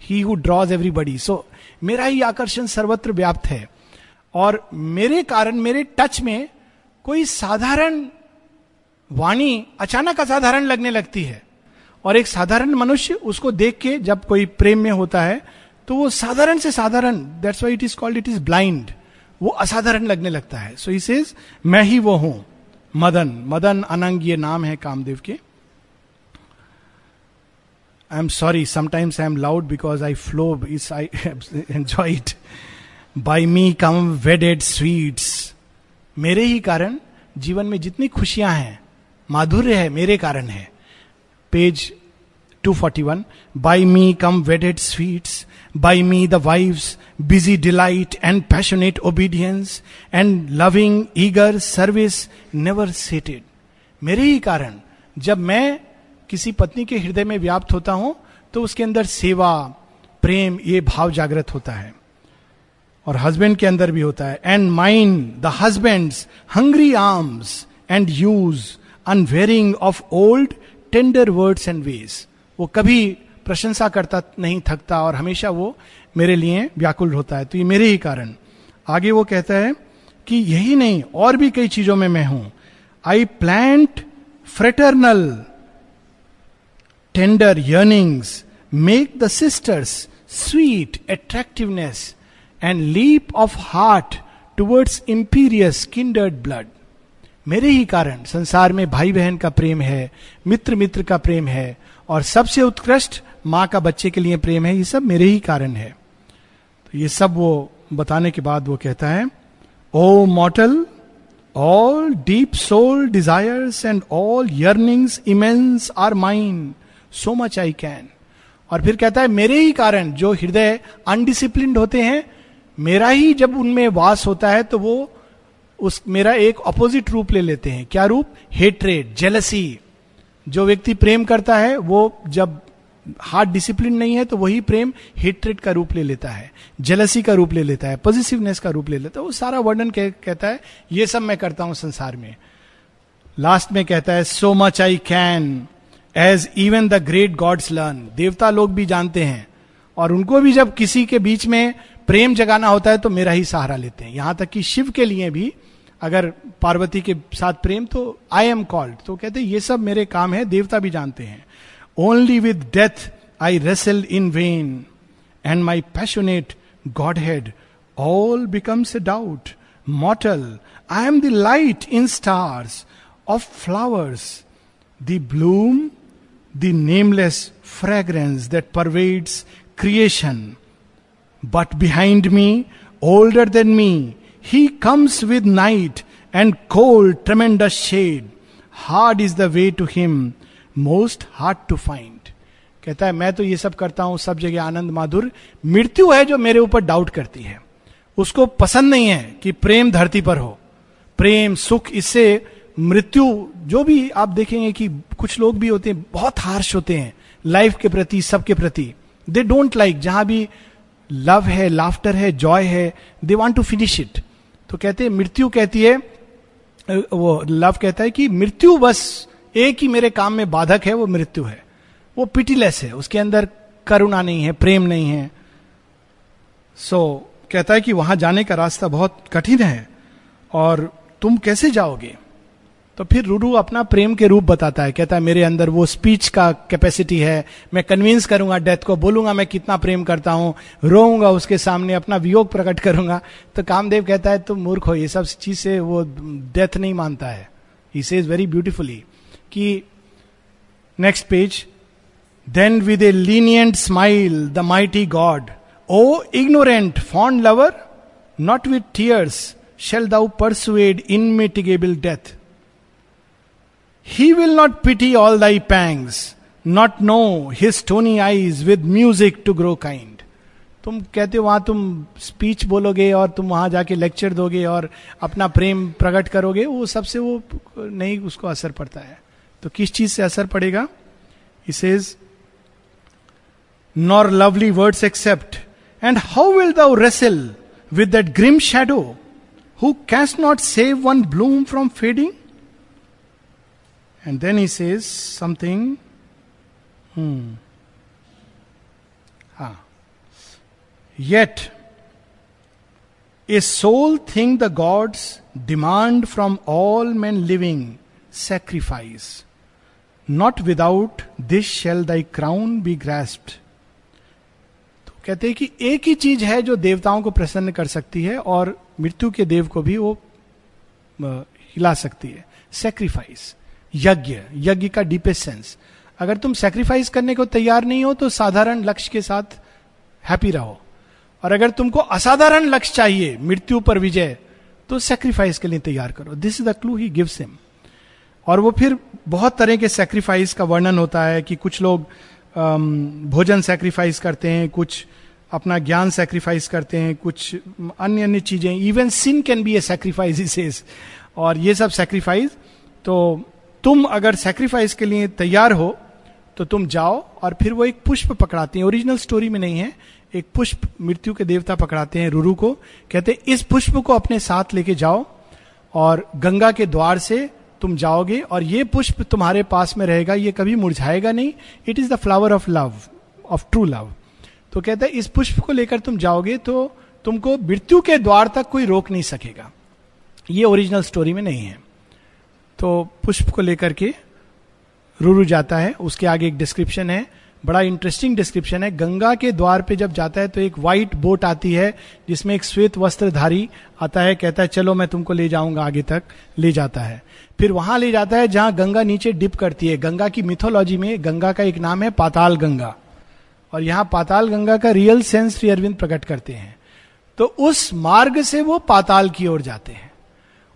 he who draws everybody so मेरा ही आकर्षण सर्वत्र व्याप्त है। और मेरे कारण, मेरे टच में कोई साधारण वाणी अचानक असाधारण लगने लगती है। और एक साधारण मनुष्य उसको देख के जब कोई प्रेम में होता है तो वो साधारण से साधारण that's why it is called it is blind वो असाधारण लगने लगता है। सो इस मैं ही वो हूँ, मदन। मदन अनंग ये नाम है कामदेव के। I am sorry sometimes I am loud because I flow is I enjoy it by me come wedded sweets मेरे ही कारण जीवन में जितनी खुशियाँ हैं, माधुर्य है, मेरे कारण है। Page 241 by me come wedded sweets by me the wives busy delight and passionate obedience and loving eager service never sated मेरे ही कारण, जब मैं किसी पत्नी के हृदय में व्याप्त होता हूँ तो उसके अंदर सेवा, प्रेम, ये भाव जागृत होता है। और हस्बैंड के अंदर भी होता है। And mind the husband hungry arms and use unwearying of old tender words and ways वो कभी प्रशंसा करता नहीं, थकता, और हमेशा वो मेरे लिए व्याकुल होता है। तो ये मेरे ही कारण। आगे वो कहता है कि यही नहीं, और भी कई चीज़ों में मैं हूँ। I plant fraternal tender yearnings make the sisters sweet attractiveness and leap of heart towards imperious kindred blood मेरे ही कारण, संसार में भाई बहन का प्रेम है मित्र मित्र का प्रेम है, और सबसे उत्कृष्ट माँ का बच्चे के लिए प्रेम है, ये सब मेरे ही कारण है। तो ये सब वो बताने के बाद वो कहता है, O mortal all deep soul desires and all yearnings immense are mind so much I can और फिर कहता है, मेरे ही कारण जो हृदय अनडिसिप्लिन होते हैं, मेरा ही जब उनमें वास होता है तो वो उस, मेरा एक अपोजिट रूप ले लेते हैं। क्या रूप? हेट्रेड जेलसी जो व्यक्ति प्रेम करता है, वो जब हार्ट डिसिप्लिन नहीं है तो वही प्रेम हेट्रेड का रूप ले लेता है जेलसी का रूप ले लेता है पॉजिटिवनेस का रूप ले लेता है वो सारा वर्णन कह, कहता है ये सब मैं करता हूँ संसार में. लास्ट में कहता है so much I can as even the great gods learn देवता लोग भी जानते हैं और उनको भी जब किसी के बीच में प्रेम जगाना होता है तो मेरा ही सहारा लेते हैं। यहाँ तक कि शिव के लिए भी अगर पार्वती के साथ प्रेम तो आई एम कॉल्ड तो कहते ये सब मेरे काम है देवता भी जानते हैं। Only with death I wrestle in vain, and my passionate Godhead all becomes a doubt. Mortal, I am the light in stars, of flowers, the bloom, the nameless fragrance that pervades creation. But behind me, older than me, he comes with night and cold, tremendous shade. Hard is the way to him, most hard to find कहता है, मैं तो ये सब करता हूँ, सब जगह आनंद माधुर। मृत्यु है जो मेरे ऊपर डाउट करती है। उसको पसंद नहीं है कि प्रेम धरती पर हो। प्रेम, सुख, इससे मृत्यु, जो भी आप देखेंगे कि कुछ लोग भी होते हैं, बहुत हार्श होते हैं लाइफ के प्रति, सबके प्रति। दे डोंट लाइक जहाँ भी लव है लाफ्टर है जॉय है they want to finish it तो कहते हैं, मृत्यु कहती है वो लव कहता है कि मृत्यु बस एक ही मेरे काम में बाधक है वो मृत्यु है। वो पिटीलेस है उसके अंदर करुणा नहीं है प्रेम नहीं है। सो so, कहता है कि वहाँ जाने का रास्ता बहुत कठिन है और तुम कैसे जाओगे? तो फिर रूरू अपना प्रेम के रूप बताता है। कहता है मेरे अंदर वो स्पीच का कैपेसिटी है मैं कन्विंस करूँगा डेथ को बोलूँगा मैं कितना प्रेम करता हूँ रोऊँगा उसके सामने अपना वियोग प्रकट करूँगा। तो कामदेव कहता है तुम मूर्ख हो ये सब चीज़ से वो डेथ नहीं मानता है। ही सेज वेरी ब्यूटिफुली कि next page then with a lenient smile the mighty god O ignorant fond lover not with tears shall thou persuade unmitigable death he will not pity all thy pangs not know his tawny eyes with music to grow kind तुम कहते हो, वहाँ तुम स्पीच बोलोगे और तुम वहाँ जाके लेक्चर दोगे और अपना प्रेम प्रकट करोगे, वो सबसे वो नहीं, उसको असर पड़ता है। तो किस चीज़ से असर पड़ेगा is nor lovely words accept and how will thou wrestle with that grim shadow who cares not save one bloom from fading And then he says something. Hmm. Ah. Yet a soul thing the gods demand from all man living sacrifice not without this shall thy crown be grasped तो कहते हैं कि एक ही चीज़ है जो देवताओं को प्रसन्न कर सकती है और मृत्यु के देव को भी वो हिला सकती है। सेक्रीफाइस यज्ञ यज्ञ का डीपेस्ट सेंस अगर तुम सेक्रीफाइस करने को तैयार नहीं हो तो साधारण लक्ष्य के साथ हैप्पी रहो। और अगर तुमको असाधारण लक्ष्य चाहिए, मृत्यु पर विजय तो सेक्रीफाइस के लिए तैयार करो। This is the clue he gives him और वो फिर बहुत तरह के सेक्रीफाइस का वर्णन होता है कि कुछ लोग भोजन सेक्रीफाइस करते हैं, कुछ अपना ज्ञान सेक्रीफाइस करते हैं, कुछ अन्य अन्य चीज़ें। Even sin can be a sacrifice is और ये सब सेक्रीफाइस तो तुम अगर सेक्रीफाइस के लिए तैयार हो तो तुम जाओ और फिर वो एक पुष्प पकड़ाते हैं। ओरिजिनल स्टोरी में नहीं है। एक पुष्प मृत्यु के देवता पकड़ाते हैं रुरु को। कहते हैं, इस पुष्प को अपने साथ लेके जाओ और गंगा के द्वार से तुम जाओगे और ये पुष्प तुम्हारे पास में रहेगा, ये कभी मुरझाएगा नहीं। It is the flower of love of true love तो कहते हैं, इस पुष्प को लेकर तुम जाओगे तो तुमको मृत्यु के द्वार तक कोई रोक नहीं सकेगा। ये ओरिजिनल स्टोरी में नहीं है। तो पुष्प को लेकर के रुरु जाता है, उसके आगे एक डिस्क्रिप्शन है, बड़ा इंटरेस्टिंग डिस्क्रिप्शन है। गंगा के द्वार पे जब जाता है तो एक व्हाइट बोट आती है, जिसमें एक श्वेत वस्त्रधारी आता है, कहता है, चलो मैं तुमको ले जाऊँगा आगे तक। ले जाता है। फिर वहाँ ले जाता है जहाँ गंगा नीचे डिप करती है। गंगा की मिथोलॉजी में गंगा का एक नाम है पाताल गंगा। और यहाँ पाताल गंगा का रियल सेंस श्री अरविंद प्रकट करते हैं। तो उस मार्ग से वो पाताल की ओर जाते हैं।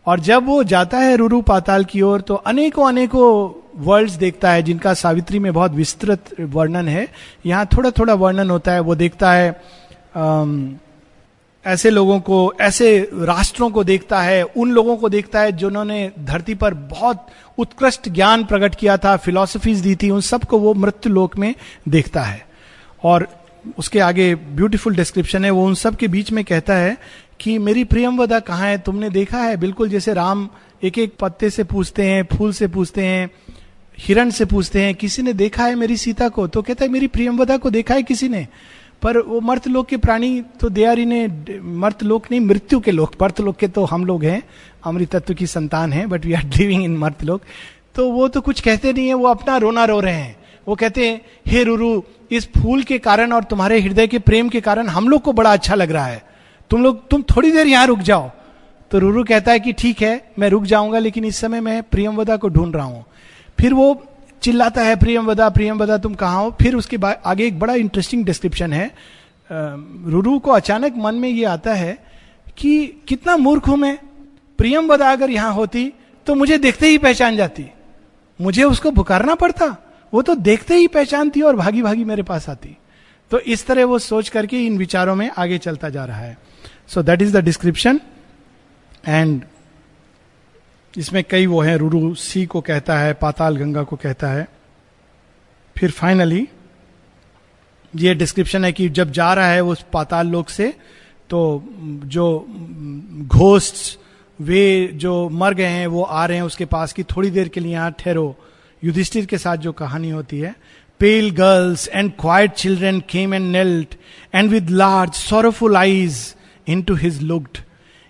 और जब वो जाता है रुरु पाताल की ओर तो अनेकों अनेकों वर्ल्ड्स देखता है, जिनका सावित्री में बहुत विस्तृत वर्णन है। यहाँ थोड़ा थोड़ा वर्णन होता है। वो देखता है ऐसे लोगों को, ऐसे राष्ट्रों को देखता है, उन लोगों को देखता है जिन्होंने धरती पर बहुत उत्कृष्ट ज्ञान प्रकट किया था फिलोसफीज दी थी, उन सबको वो मृत्यु लोक में देखता है। और उसके आगे ब्यूटीफुल डिस्क्रिप्शन है, वो उन सब के बीच में कहता है कि मेरी प्रियम वदा कहाँ है? तुमने देखा है? बिल्कुल जैसे राम एक एक पत्ते से पूछते हैं, फूल से पूछते हैं, हिरण से पूछते हैं, किसी ने देखा है मेरी सीता को? तो कहता है, मेरी प्रियमवदा को देखा है किसी ने? पर वो मर्त लोक के प्राणी तो दयारी ने, मर्त लोक नहीं, मृत्यु के लोक मर्त लोक के तो हम लोग हैं, अमृत तत्व की संतान है but we are living in मर्त लोक तो वो तो कुछ कहते नहीं है, वो अपना रोना रो रहे हैं। वो कहते हैं, हे रुरु, इस फूल के कारण और तुम्हारे हृदय के प्रेम के कारण हम लोग को बड़ा अच्छा लग रहा है। तुम लोग, तुम थोड़ी देर यहाँ रुक जाओ। तो रुरु कहता है कि, ठीक है, मैं रुक जाऊँगा, लेकिन इस समय मैं प्रियमवदा को ढूंढ रहा हूँ। फिर वो चिल्लाता है, प्रियम वदा प्रियम वदा, तुम कहा हो? फिर उसके बाद आगे एक बड़ा इंटरेस्टिंग डिस्क्रिप्शन है। रुरु को अचानक मन में ये आता है कि कितना मूर्ख हूँ मैं। प्रियम वदा अगर यहाँ होती तो मुझे देखते ही पहचान जाती। मुझे उसको पुकारना पड़ता। वो तो देखते ही पहचानती और भागी भागी मेरे पास आती। तो इस तरह वो सोच करके इन विचारों में आगे चलता जा रहा है। So that is the description and इसमें कई वो हैं रुरु सी को कहता है, पाताल गंगा को कहता है। फिर फाइनली ये डिस्क्रिप्शन है कि जब जा रहा है उस पाताल लोक से तो जो घोस्ट वे जो मर गए हैं, वो आ रहे हैं उसके पास की थोड़ी देर के लिए यहाँ ठहरो। युधिष्ठिर के साथ जो कहानी होती है pale girls and quiet children came and knelt and with large sorrowful eyes into his looked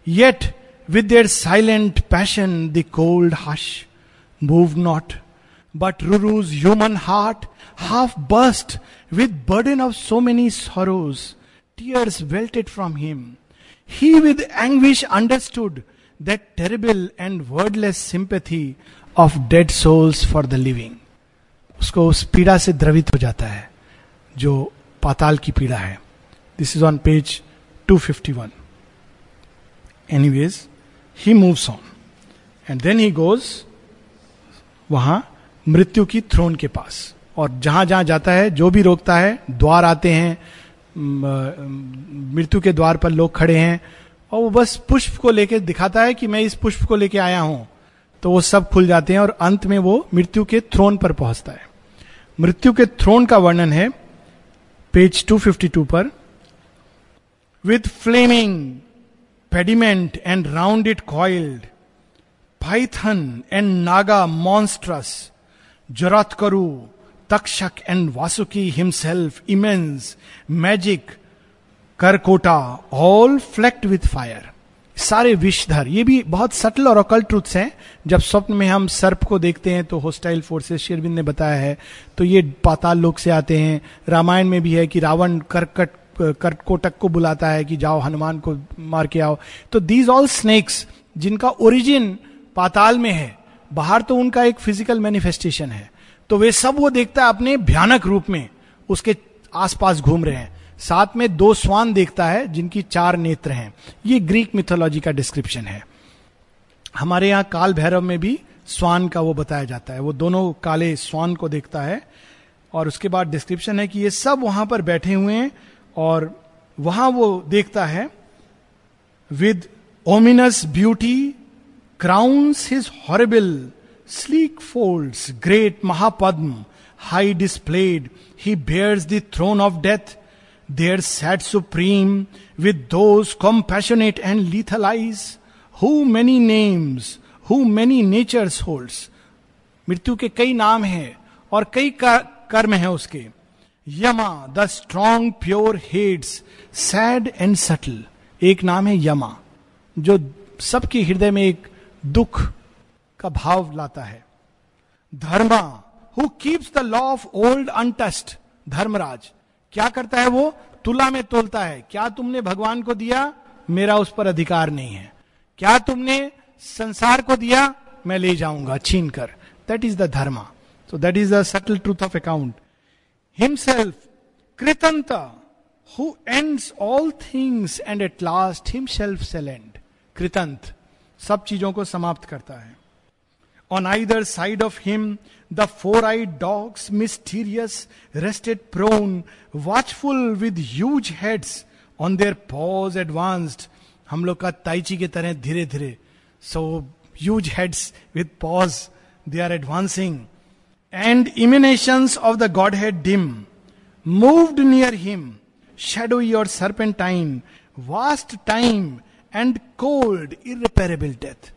yet With their silent passion, the cold hush moved not. But Ruru's human heart half burst with burden of so many sorrows. Tears welted from him. He with anguish understood that terrible and wordless sympathy of dead souls for the living. उसको उस पीड़ा से द्रवित हो जाता है जो पाताल की पीड़ा है this is on page 251 anyways he moves on and then he goes वहाँ मृत्यु की थ्रोन के पास। और जहाँ जहाँ जाता है, जो भी रोकता है, द्वार आते हैं मृत्यु के द्वार पर लोग खड़े हैं, और वो बस पुष्प को लेके दिखाता है कि मैं इस पुष्प को लेके आया हूँ। तो वो सब खुल जाते हैं और अंत में वो मृत्यु के थ्रोन पर पहुँचता है। मृत्यु के थ्रोन का वर्णन है, पेज 252 पर with flaming pediment and round it coiled, python and naga monstrous, Jaratkaru, Takshak and Vasuki himself, immense, magic, Karkota all flecked with fire सारे विषधर ये भी बहुत सटल और अकल ट्रुथ्स हैं। जब स्वप्न में हम सर्प को देखते हैं तो होस्टाइल फोर्सेस शेरविंद ने बताया है। तो ये पाताल लोक से आते हैं। रामायण में भी है कि रावण करकट करकोटक को बुलाता है कि जाओ, हनुमान को मार के आओ। तो दीज ऑल स्नेक्स जिनका ओरिजिन पाताल में है, बाहर तो उनका एक फ़िज़िकल मैनिफेस्टेशन है। तो वे सब वो देखता है अपने भयानक रूप में, उसके आसपास घूम रहे हैं। साथ में दो स्वान देखता है, जिनकी चार नेत्र हैं। ये ग्रीक मिथोलॉजी का डिस्क्रिप्शन है। हमारे यहाँ काल भैरव में भी स्वान का वो बताया जाता है। वो दोनों काले स्वान को देखता है, और उसके बाद डिस्क्रिप्शन है कि ये सब वहाँ पर बैठे हुए हैं और वहाँ वो देखता है with ominous beauty crowns his horrible sleek folds great Mahapadma high displayed he bears the throne of death there sat supreme with those compassionate and lethal eyes who many names who many natures holds मृत्यु के कई नाम हैं और कई कर्म हैं उसके। Yama the strong pure Hades sad and subtle एक नाम है यमा, जो सबके हृदय में एक दुख का भाव लाता है। Dharma who keeps the law of old untrust Dharmaraj. क्या करता है वो? तुला में तोलता है। क्या तुमने भगवान को दिया? मेरा उस पर अधिकार नहीं है। क्या तुमने संसार को दिया? मैं ले जाऊँगा छीन कर that is the Dharma. So that is the subtle truth of account himself Kritant who ends all things and at last himself shall end Kritant सब चीज़ों को समाप्त करता है on either side of him the four eyed dogs mysterious rested prone watchful with huge heads on their paws advanced हम लोग का ताइची के तरह धीरे धीरे so huge heads with paws they are advancing and emanations of the godhead dim moved near him shadowy serpentine vast time and cold irreparable death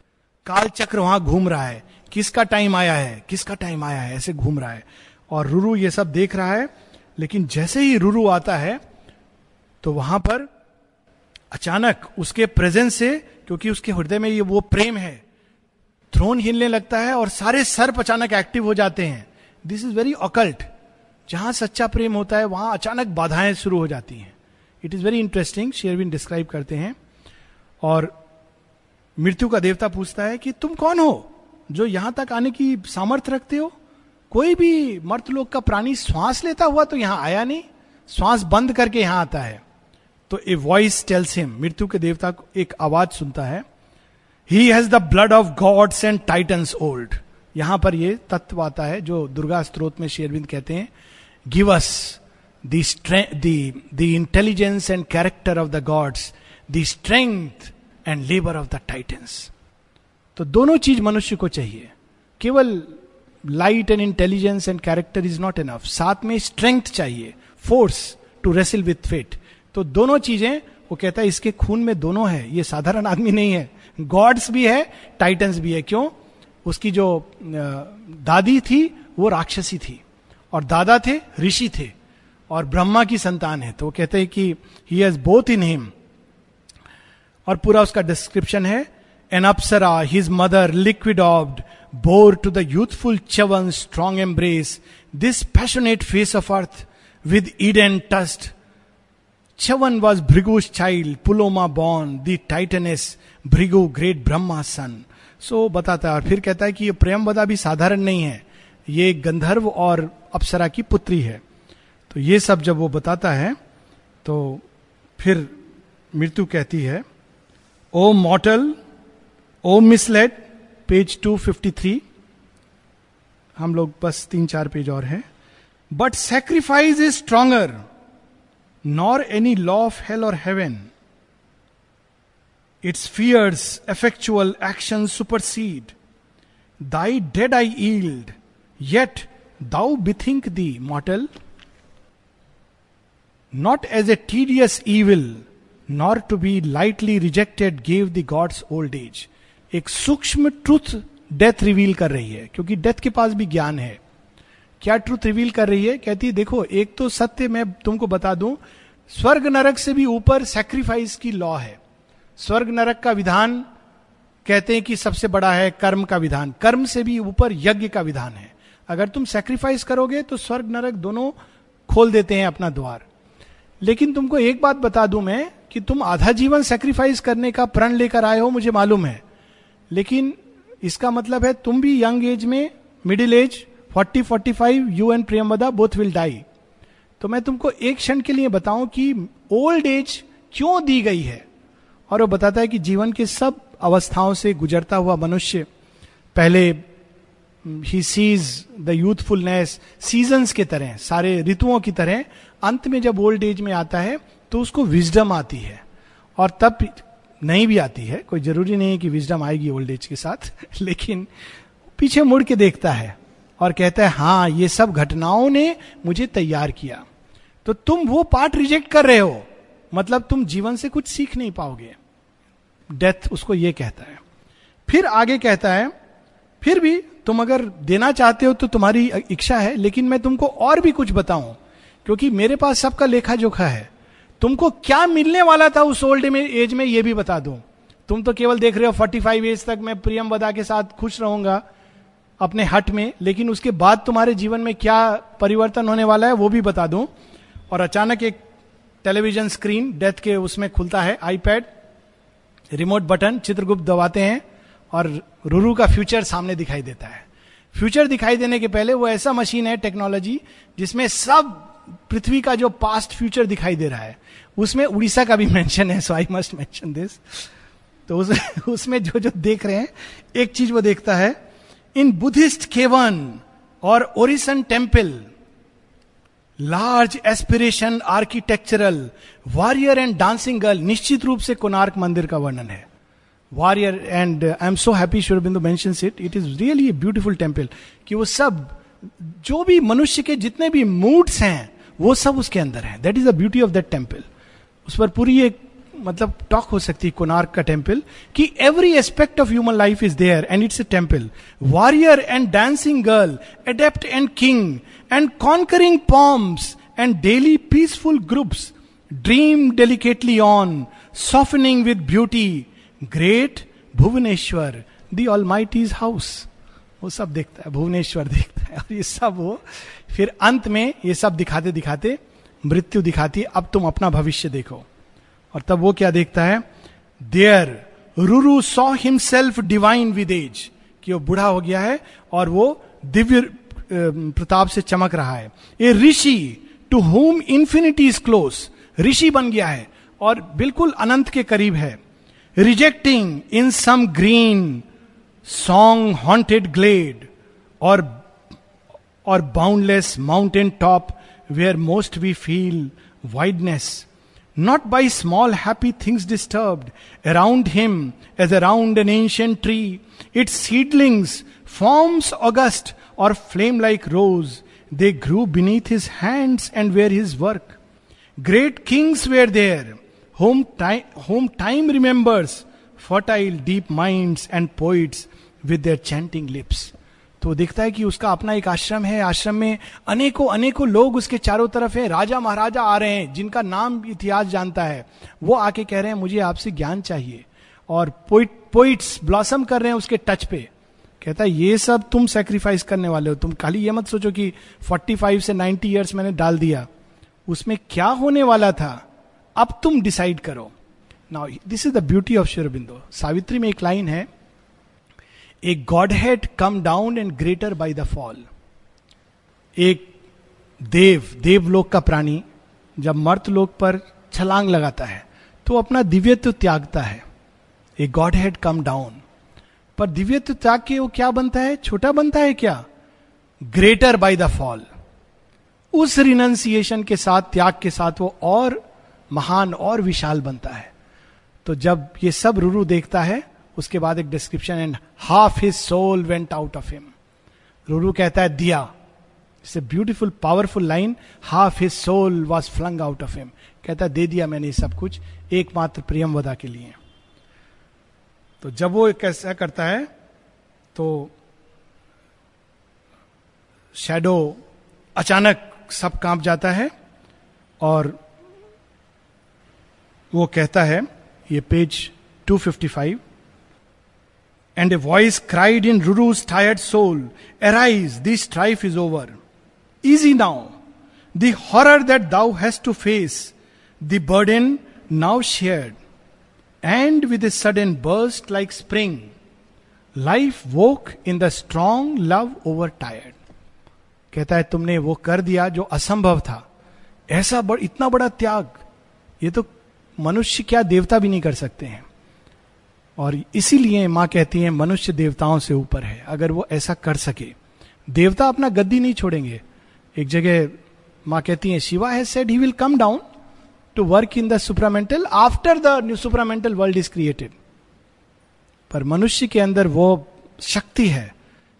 काल चक्र वहाँ घूम रहा है। किसका टाइम आया है? किसका टाइम आया है? ऐसे घूम रहा है। और रुरु ये सब देख रहा है, लेकिन जैसे ही रुरु आता है तो वहाँ पर अचानक उसके प्रेजेंस से, क्योंकि उसके हृदय में ये वो प्रेम है थ्रोन हिलने लगता है और सारे सर्प अचानक एक्टिव हो जाते हैं। दिस इज़ वेरी ऑकल्ट जहाँ सच्चा प्रेम होता है, वहाँ अचानक बाधाएँ शुरू हो जाती हैं। इट इज़ वेरी इंटरेस्टिंग शेयरविन डिस्क्राइब करते हैं। और मृत्यु का देवता पूछता है कि तुम कौन हो, जो यहाँ तक आने की सामर्थ्य रखते हो? कोई भी मर्त लोग का प्राणी श्वास लेता हुआ तो यहाँ आया नहीं, श्वास बंद करके यहाँ आता है। तो ए वॉइस टेल्स हिम मृत्यु के देवता को एक आवाज़ सुनता है। He has the blood of gods and titans old यहाँ पर ये तत्व आता है जो दुर्गा स्त्रोत में शेरविंद कहते हैं give us the intelligence and character of the gods the strength and labour of the titans तो दोनों चीज़ मनुष्य को चाहिए। केवल light and intelligence and character is not enough साथ में स्ट्रेंथ चाहिए force to wrestle with fate तो दोनों चीज़ें, वो कहता है, इसके खून में दोनों है, ये साधारण आदमी नहीं है। गॉड्स भी है टाइटन्स भी है, क्यों? उसकी जो दादी थी, वो राक्षसी थी। और दादा थे, ऋषि थे। और ब्रह्मा की संतान है। तो वो कहते हैं कि he has both in him और पूरा उसका डिस्क्रिप्शन है an apsara his mother liquid orbed bore to the youthful Chyavan strong embrace this passionate face of earth with eyed and trust Chyavan was Bhrigu's child Puloma born the titaness Bhrigu, great Brahma son. सो बताता है, और फिर कहता है कि ये प्रेम बदा भी साधारण नहीं है। ये गंधर्व और अप्सरा की पुत्री है। तो ये सब जब वो बताता है तो फिर मृत्यु कहती है, ओ मॉटल ओ मिसलेट पेज 253 हम लोग बस तीन चार पेज और हैं but sacrifice is stronger nor any law of hell और heaven it's fierce effectual action supersede thy dead I yield yet thou bethink thee mortal not as a tedious evil nor to be lightly rejected gave the gods old age एक सूक्ष्म ट्रुथ डेथ रिवील कर रही है, क्योंकि डेथ के पास भी ज्ञान है। क्या ट्रुथ रिवील कर रही है? कहती है देखो, एक तो सत्य मैं तुमको बता दूँ, स्वर्ग नरक से भी ऊपर सेक्रीफाइस की लॉ है। स्वर्ग नरक का विधान कहते हैं कि सबसे बड़ा है कर्म का विधान। कर्म से भी ऊपर यज्ञ का विधान है। अगर तुम सेक्रीफाइस करोगे तो स्वर्ग नरक दोनों खोल देते हैं अपना द्वार। लेकिन तुमको एक बात बता दूँ मैं कि तुम आधा जीवन सेक्रीफाइस करने का प्रण लेकर आए हो, मुझे मालूम है। लेकिन इसका मतलब है तुम भी यंग एज में middle age 40 45 you and Priyamvada both will die तो मैं तुमको एक क्षण के लिए बताऊँ कि ओल्ड एज क्यों दी गई है? और वो बताता है कि जीवन के सब अवस्थाओं से गुजरता हुआ मनुष्य पहले ही सीज द यूथफुलनेस सीजन्स के तरह, सारे ऋतुओं की तरह, अंत में जब ओल्ड एज में आता है तो उसको विजडम आती है। और तब नहीं भी आती है, कोई ज़रूरी नहीं है कि विजडम आएगी ओल्ड एज के साथ, लेकिन पीछे मुड़ के देखता है और कहता है हाँ ये सब घटनाओं ने मुझे तैयार किया। तो तुम वो पार्ट रिजेक्ट कर रहे हो मतलब तुम जीवन से कुछ सीख नहीं पाओगे। डेथ उसको यह कहता है। फिर आगे कहता है, फिर भी तुम अगर देना चाहते हो तो तुम्हारी इच्छा है, लेकिन मैं तुमको और भी कुछ बताऊँ, क्योंकि मेरे पास सबका लेखा जोखा है। तुमको क्या मिलने वाला था उस ओल्ड एज में यह भी बता दूँ। तुम तो केवल देख रहे हो फोर्टी फाइव एज तक मैं प्रियम वदा के साथ खुश रहूँगा अपने हट में, लेकिन उसके बाद तुम्हारे जीवन में क्या परिवर्तन होने वाला है वो भी बता दूँ। और अचानक एक टेलीविज़न स्क्रीन डेथ के उसमें खुलता है आईपैड रिमोट बटन चित्रगुप्त दबाते हैं और रूरू का फ्यूचर सामने दिखाई देता है। फ्यूचर दिखाई देने के पहले वो ऐसा मशीन है टेक्नोलॉजी जिसमें सब पृथ्वी का जो पास्ट फ्यूचर दिखाई दे रहा है उसमें उड़ीसा का भी मेंशन है so I must mention this तो उस, उसमें जो जो देख रहे हैं एक चीज़ वो देखता है इन बुद्धिस्ट केवन और Orissan temple large aspiration architectural warrior and dancing girl निश्चित रूप से कोनार्क मंदिर का वर्णन है warrior and I am so happy Bindu मैं it it is really a beautiful temple कि वो सब जो भी मनुष्य के जितने भी मूड्स हैं वो सब उसके अंदर है that is the beauty of that temple उस पर पूरी एक मतलब टॉक हो सकती है कोनार्क का टेंपल कि every aspect of human life is there and it's a temple warrior and dancing girl adept and king and conquering pomps and daily peaceful groups dream delicately on softening with beauty great Bhubaneswar the all mighty's house वो सब देखता है, भुवनेश्वर देखता है। और ये सब वो, फिर अंत में ये सब दिखाते दिखाते मृत्यु दिखाती अब तुम अपना भविष्य देखो। और तब वो क्या देखता है? There Ruru saw himself divine with age कि वो बूढ़ा हो गया है, और वो दिव्य प्रताप से चमक रहा है। A rishi to whom infinity is close ऋषि बन गया है और बिल्कुल अनंत के करीब है। Rejecting in some green song haunted glade और और boundless mountain top where most we feel wideness not by small happy things disturbed around him as around an ancient tree its seedlings forms august और flame like rose they grew beneath his hands and where his work great kings where there home time home time remembers fertile deep mind and poets with their chanting lips तो देखता है कि उसका अपना एक आश्रम है। आश्रम में अनेकों अनेकों लोग उसके चारों तरफ़ हैं। राजा महाराजा आ रहे हैं, जिनका नाम इतिहास जानता है। वो आके कह रहे हैं, मुझे आपसे ज्ञान चाहिए। और पोइट पोइट्स ब्लॉसम कर रहे हैं उसके टच पे। कहता है, ये सब तुम सेक्रीफाइस करने वाले हो। तुम खाली ये मत सोचो कि 45 से 90 इयर्स मैंने डाल दिया। उसमें क्या होने वाला था? अब तुम डिसाइड करो। Now this is the beauty of शिवरबिंदो Savitri में एक लाइन है a godhead come down and greater by the fall एक देव, देवलोक का प्राणी, जब मर्त लोक पर छलांग लगाता है तो अपना दिव्यत्व त्यागता है। A godhead come down पर दिव्यत्व त्याग के वो क्या बनता है? छोटा बनता है क्या? ग्रेटर बाय द फॉल उस रिनंसिएशन के साथ, त्याग के साथ वो और महान और विशाल बनता है। तो जब ये सब रुरु देखता है, उसके बाद एक description and half his soul went out of him Ruru कहता है, दिया। It's a beautiful, powerful line half his soul was flung out of him कहता है, दे दिया मैंने सब कुछ, एकमात्र प्रियम वदा के लिए। तो जब वो कैसा करता है तो शेडो अचानक सब काँप जाता है और वो कहता है, ये page 255 and a voice cried in Ruru's tired soul arise this strife is over easy now the horror that thou has to face the burden now shared and with a sudden burst like spring life woke in the strong love over tired कहता है तुमने वो कर दिया जो असंभव था। ऐसा बड़, इतना बड़ा त्याग। ये तो मनुष्य क्या देवता भी नहीं कर सकते हैं। और इसीलिए माँ कहती है मनुष्य देवताओं से ऊपर है। अगर वो ऐसा कर सके देवता अपना गद्दी नहीं छोड़ेंगे। एक जगह माँ कहती है शिवा है said he will come down to work in the supramental after the supramental world is created पर मनुष्य के अंदर वो शक्ति है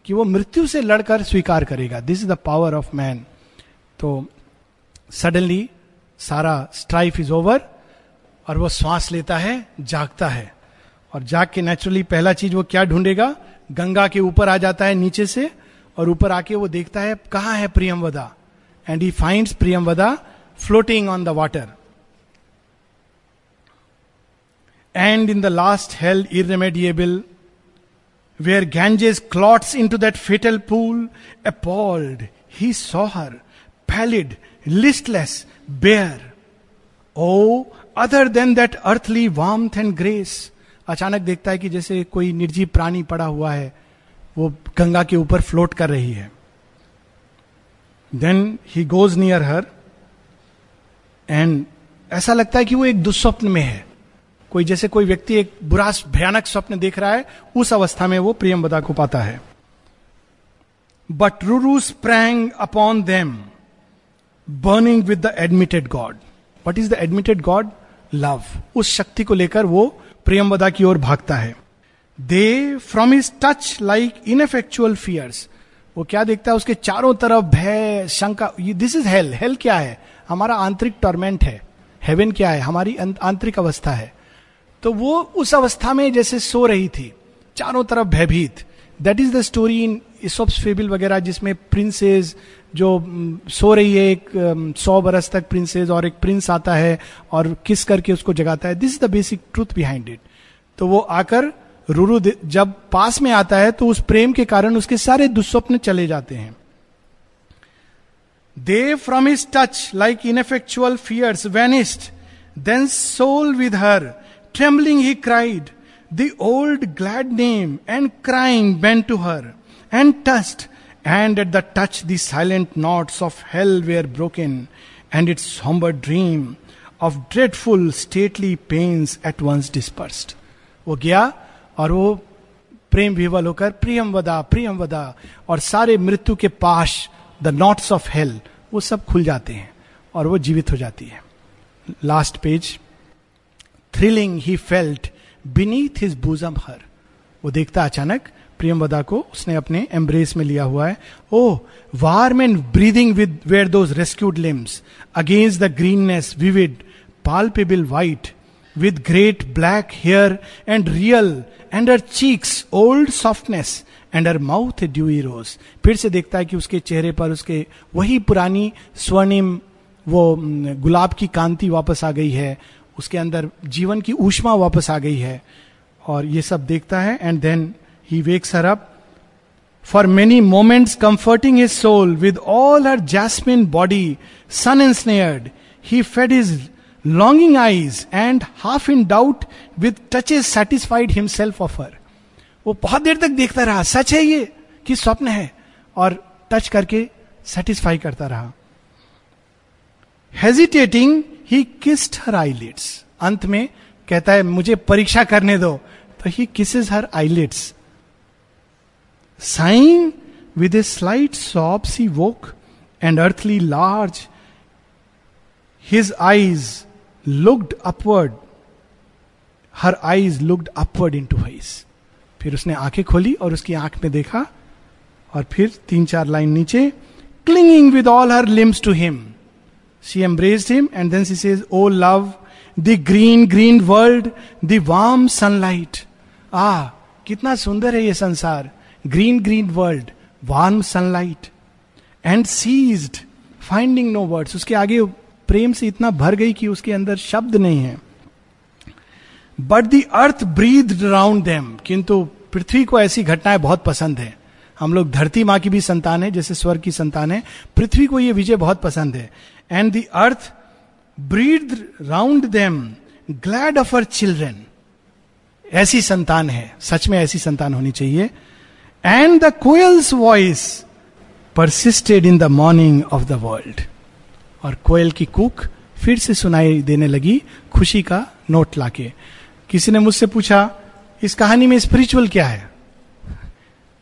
कि वो मृत्यु से लड़कर स्वीकार करेगा। This is the power of man तो सडनली सारा स्ट्राइफ इज़ ओवर और वो श्वास लेता है, जागता है। और जाग के नेचुरली पहला चीज़ वो क्या ढूंढेगा? गंगा के ऊपर आ जाता है नीचे से और ऊपर आके वो देखता है, कहाँ है Priyamvada and he finds Priyamvada floating on the water and in the last held irremediable where Ganges clots into that fatal pool, appalled, he saw her, pallid, listless, bare. Oh, other than that earthly warmth and grace. अचानक देखता है कि जैसे कोई निर्जीव प्राणी पड़ा हुआ है वो गंगा के ऊपर फ्लोट कर रही है then he goes near her and ऐसा लगता है कि वो एक दुस्वप्न में है कोई जैसे कोई व्यक्ति एक बुरा, भयानक स्वप्न देख रहा है, उस अवस्था में वो प्रियम बदा को पाता है। But Ruru sprang upon them burning with the admitted god what is the admitted god love उस शक्ति को लेकर वो प्रियमवदा की ओर भागता है। They from his touch like ineffectual fears वो क्या देखता है? उसके चारों तरफ़ भय, शंका दिस इज़ हेल हेल क्या है? हमारा आंतरिक टॉर्मेंट है। हेवन क्या है? हमारी आंतरिक अवस्था है। तो वो उस अवस्था में जैसे सो रही थी, चारों तरफ़ भयभीत। That is the story in Aesop's fable वगैरह, जिसमें प्रिंसेस जो सो रही है, एक सौ बरस तक प्रिंसेस और एक प्रिंस आता है और किस करके उसको जगाता है। This is the basic truth behind it तो वो आकर रुरु जब पास में आता है तो उस प्रेम के कारण उसके सारे दुस्वप्न चले जाते हैं। They from his touch like ineffectual fears vanished then soul with her Trembling, he cried the old glad name, and crying bent to her and touched. And at the touch, the silent knots of hell were broken, and its somber dream of dreadful stately pains at once dispersed. वो गया और वो प्रेम विवल होकर प्रियम वदा प्रियम वदा और सारे मृत्यु के पाश द नॉट्स ऑफ़ हेल वो सब खुल जाते हैं और वो जीवित हो जाती है last page thrilling he felt beneath his bosom her वो देखता अचानक प्रियमवदा को उसने अपने एम्ब्रेस में लिया हुआ है। O warm and breathing with were those rescued limbs against the greenness vivid palpable white with great black hair and real and her cheeks old softness and her mouth dewy rose फिर से देखता है कि उसके चेहरे पर उसके वही पुरानी स्वर्णिम वो गुलाब की कांति वापस आ गई है। उसके अंदर जीवन की ऊष्मा वापस आ गई है और ये सब देखता है and then he wakes her up for many moments comforting his soul with all her jasmine body sun and snared he fed his longing eyes and half in doubt with touch is satisfied himself of her वो बहुत देर तक देखता रहा, सच है ये? कि स्वप्न है? और टच करके सेटिस्फाई करता रहा। Hesitating he kissed her eyelids अंत में कहता है, मुझे परीक्षा करने दो। तो he kisses her eyelids sighing with a slight sob she woke and earthly large his eyes looked upward her eyes looked upward into his फिर उसने आँखें खोली और उसकी आँख में देखा, और फिर तीन चार लाइन नीचे clinging with all her limbs to him She embraced him and then she says, Oh love, the green, green world, the warm sunlight. Ah, कितना सुंदर है ये संसार। Green green world warm sunlight and seized finding no words उसके आगे प्रेम से इतना भर गई कि उसके अंदर शब्द नहीं है। But the earth breathed round them किंतु पृथ्वी को ऐसी घटनाएँ बहुत पसंद है। हम लोग धरती माँ की भी संतान है जैसे स्वर्ग की संतान है। पृथ्वी को यह विजय बहुत पसंद है। And the earth breathed round them glad of her children ऐसी संतान है, सच में ऐसी संतान होनी चाहिए। And the koel's voice persisted in the morning of the world और कोयल की कुक फिर से सुनाई देने लगी, खुशी का नोट लाके। किसी ने मुझसे पूछा, इस कहानी में स्पिरिचुअल क्या है?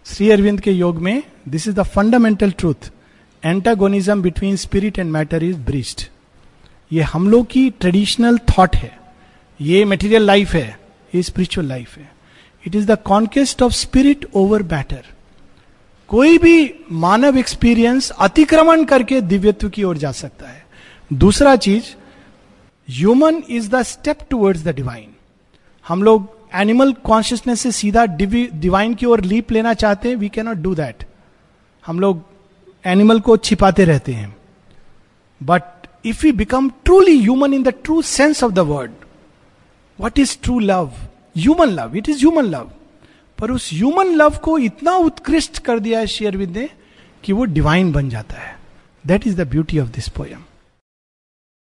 श्री अरविंद के योग में this is the fundamental truth antagonism between spirit and matter is bridged ये हम लोग की ट्रेडिशनल थॉट है। ये मेटीरियल लाइफ है। ये स्पिरिचुअल लाइफ है। It is the conquest of spirit over matter कोई भी मानव एक्सपीरियंस अतिक्रमण करके दिव्यत्व की ओर जा सकता है। दूसरा चीज़ human is the step towards the divine हम लोग एनिमल कॉन्शियसनेस से सीधा डिवाइन की ओर लीप लेना चाहते हैं। वी कैनॉट डू दैट हम लोग एनिमल को छिपाते रहते हैं। But if you become truly human in the true sense of the word what is true love human love it is human love पर उस ह्यूमन लव को इतना उत्कृष्ट कर दिया है शेयरविद ने कि वो डिवाइन बन जाता है। That is the beauty of this poem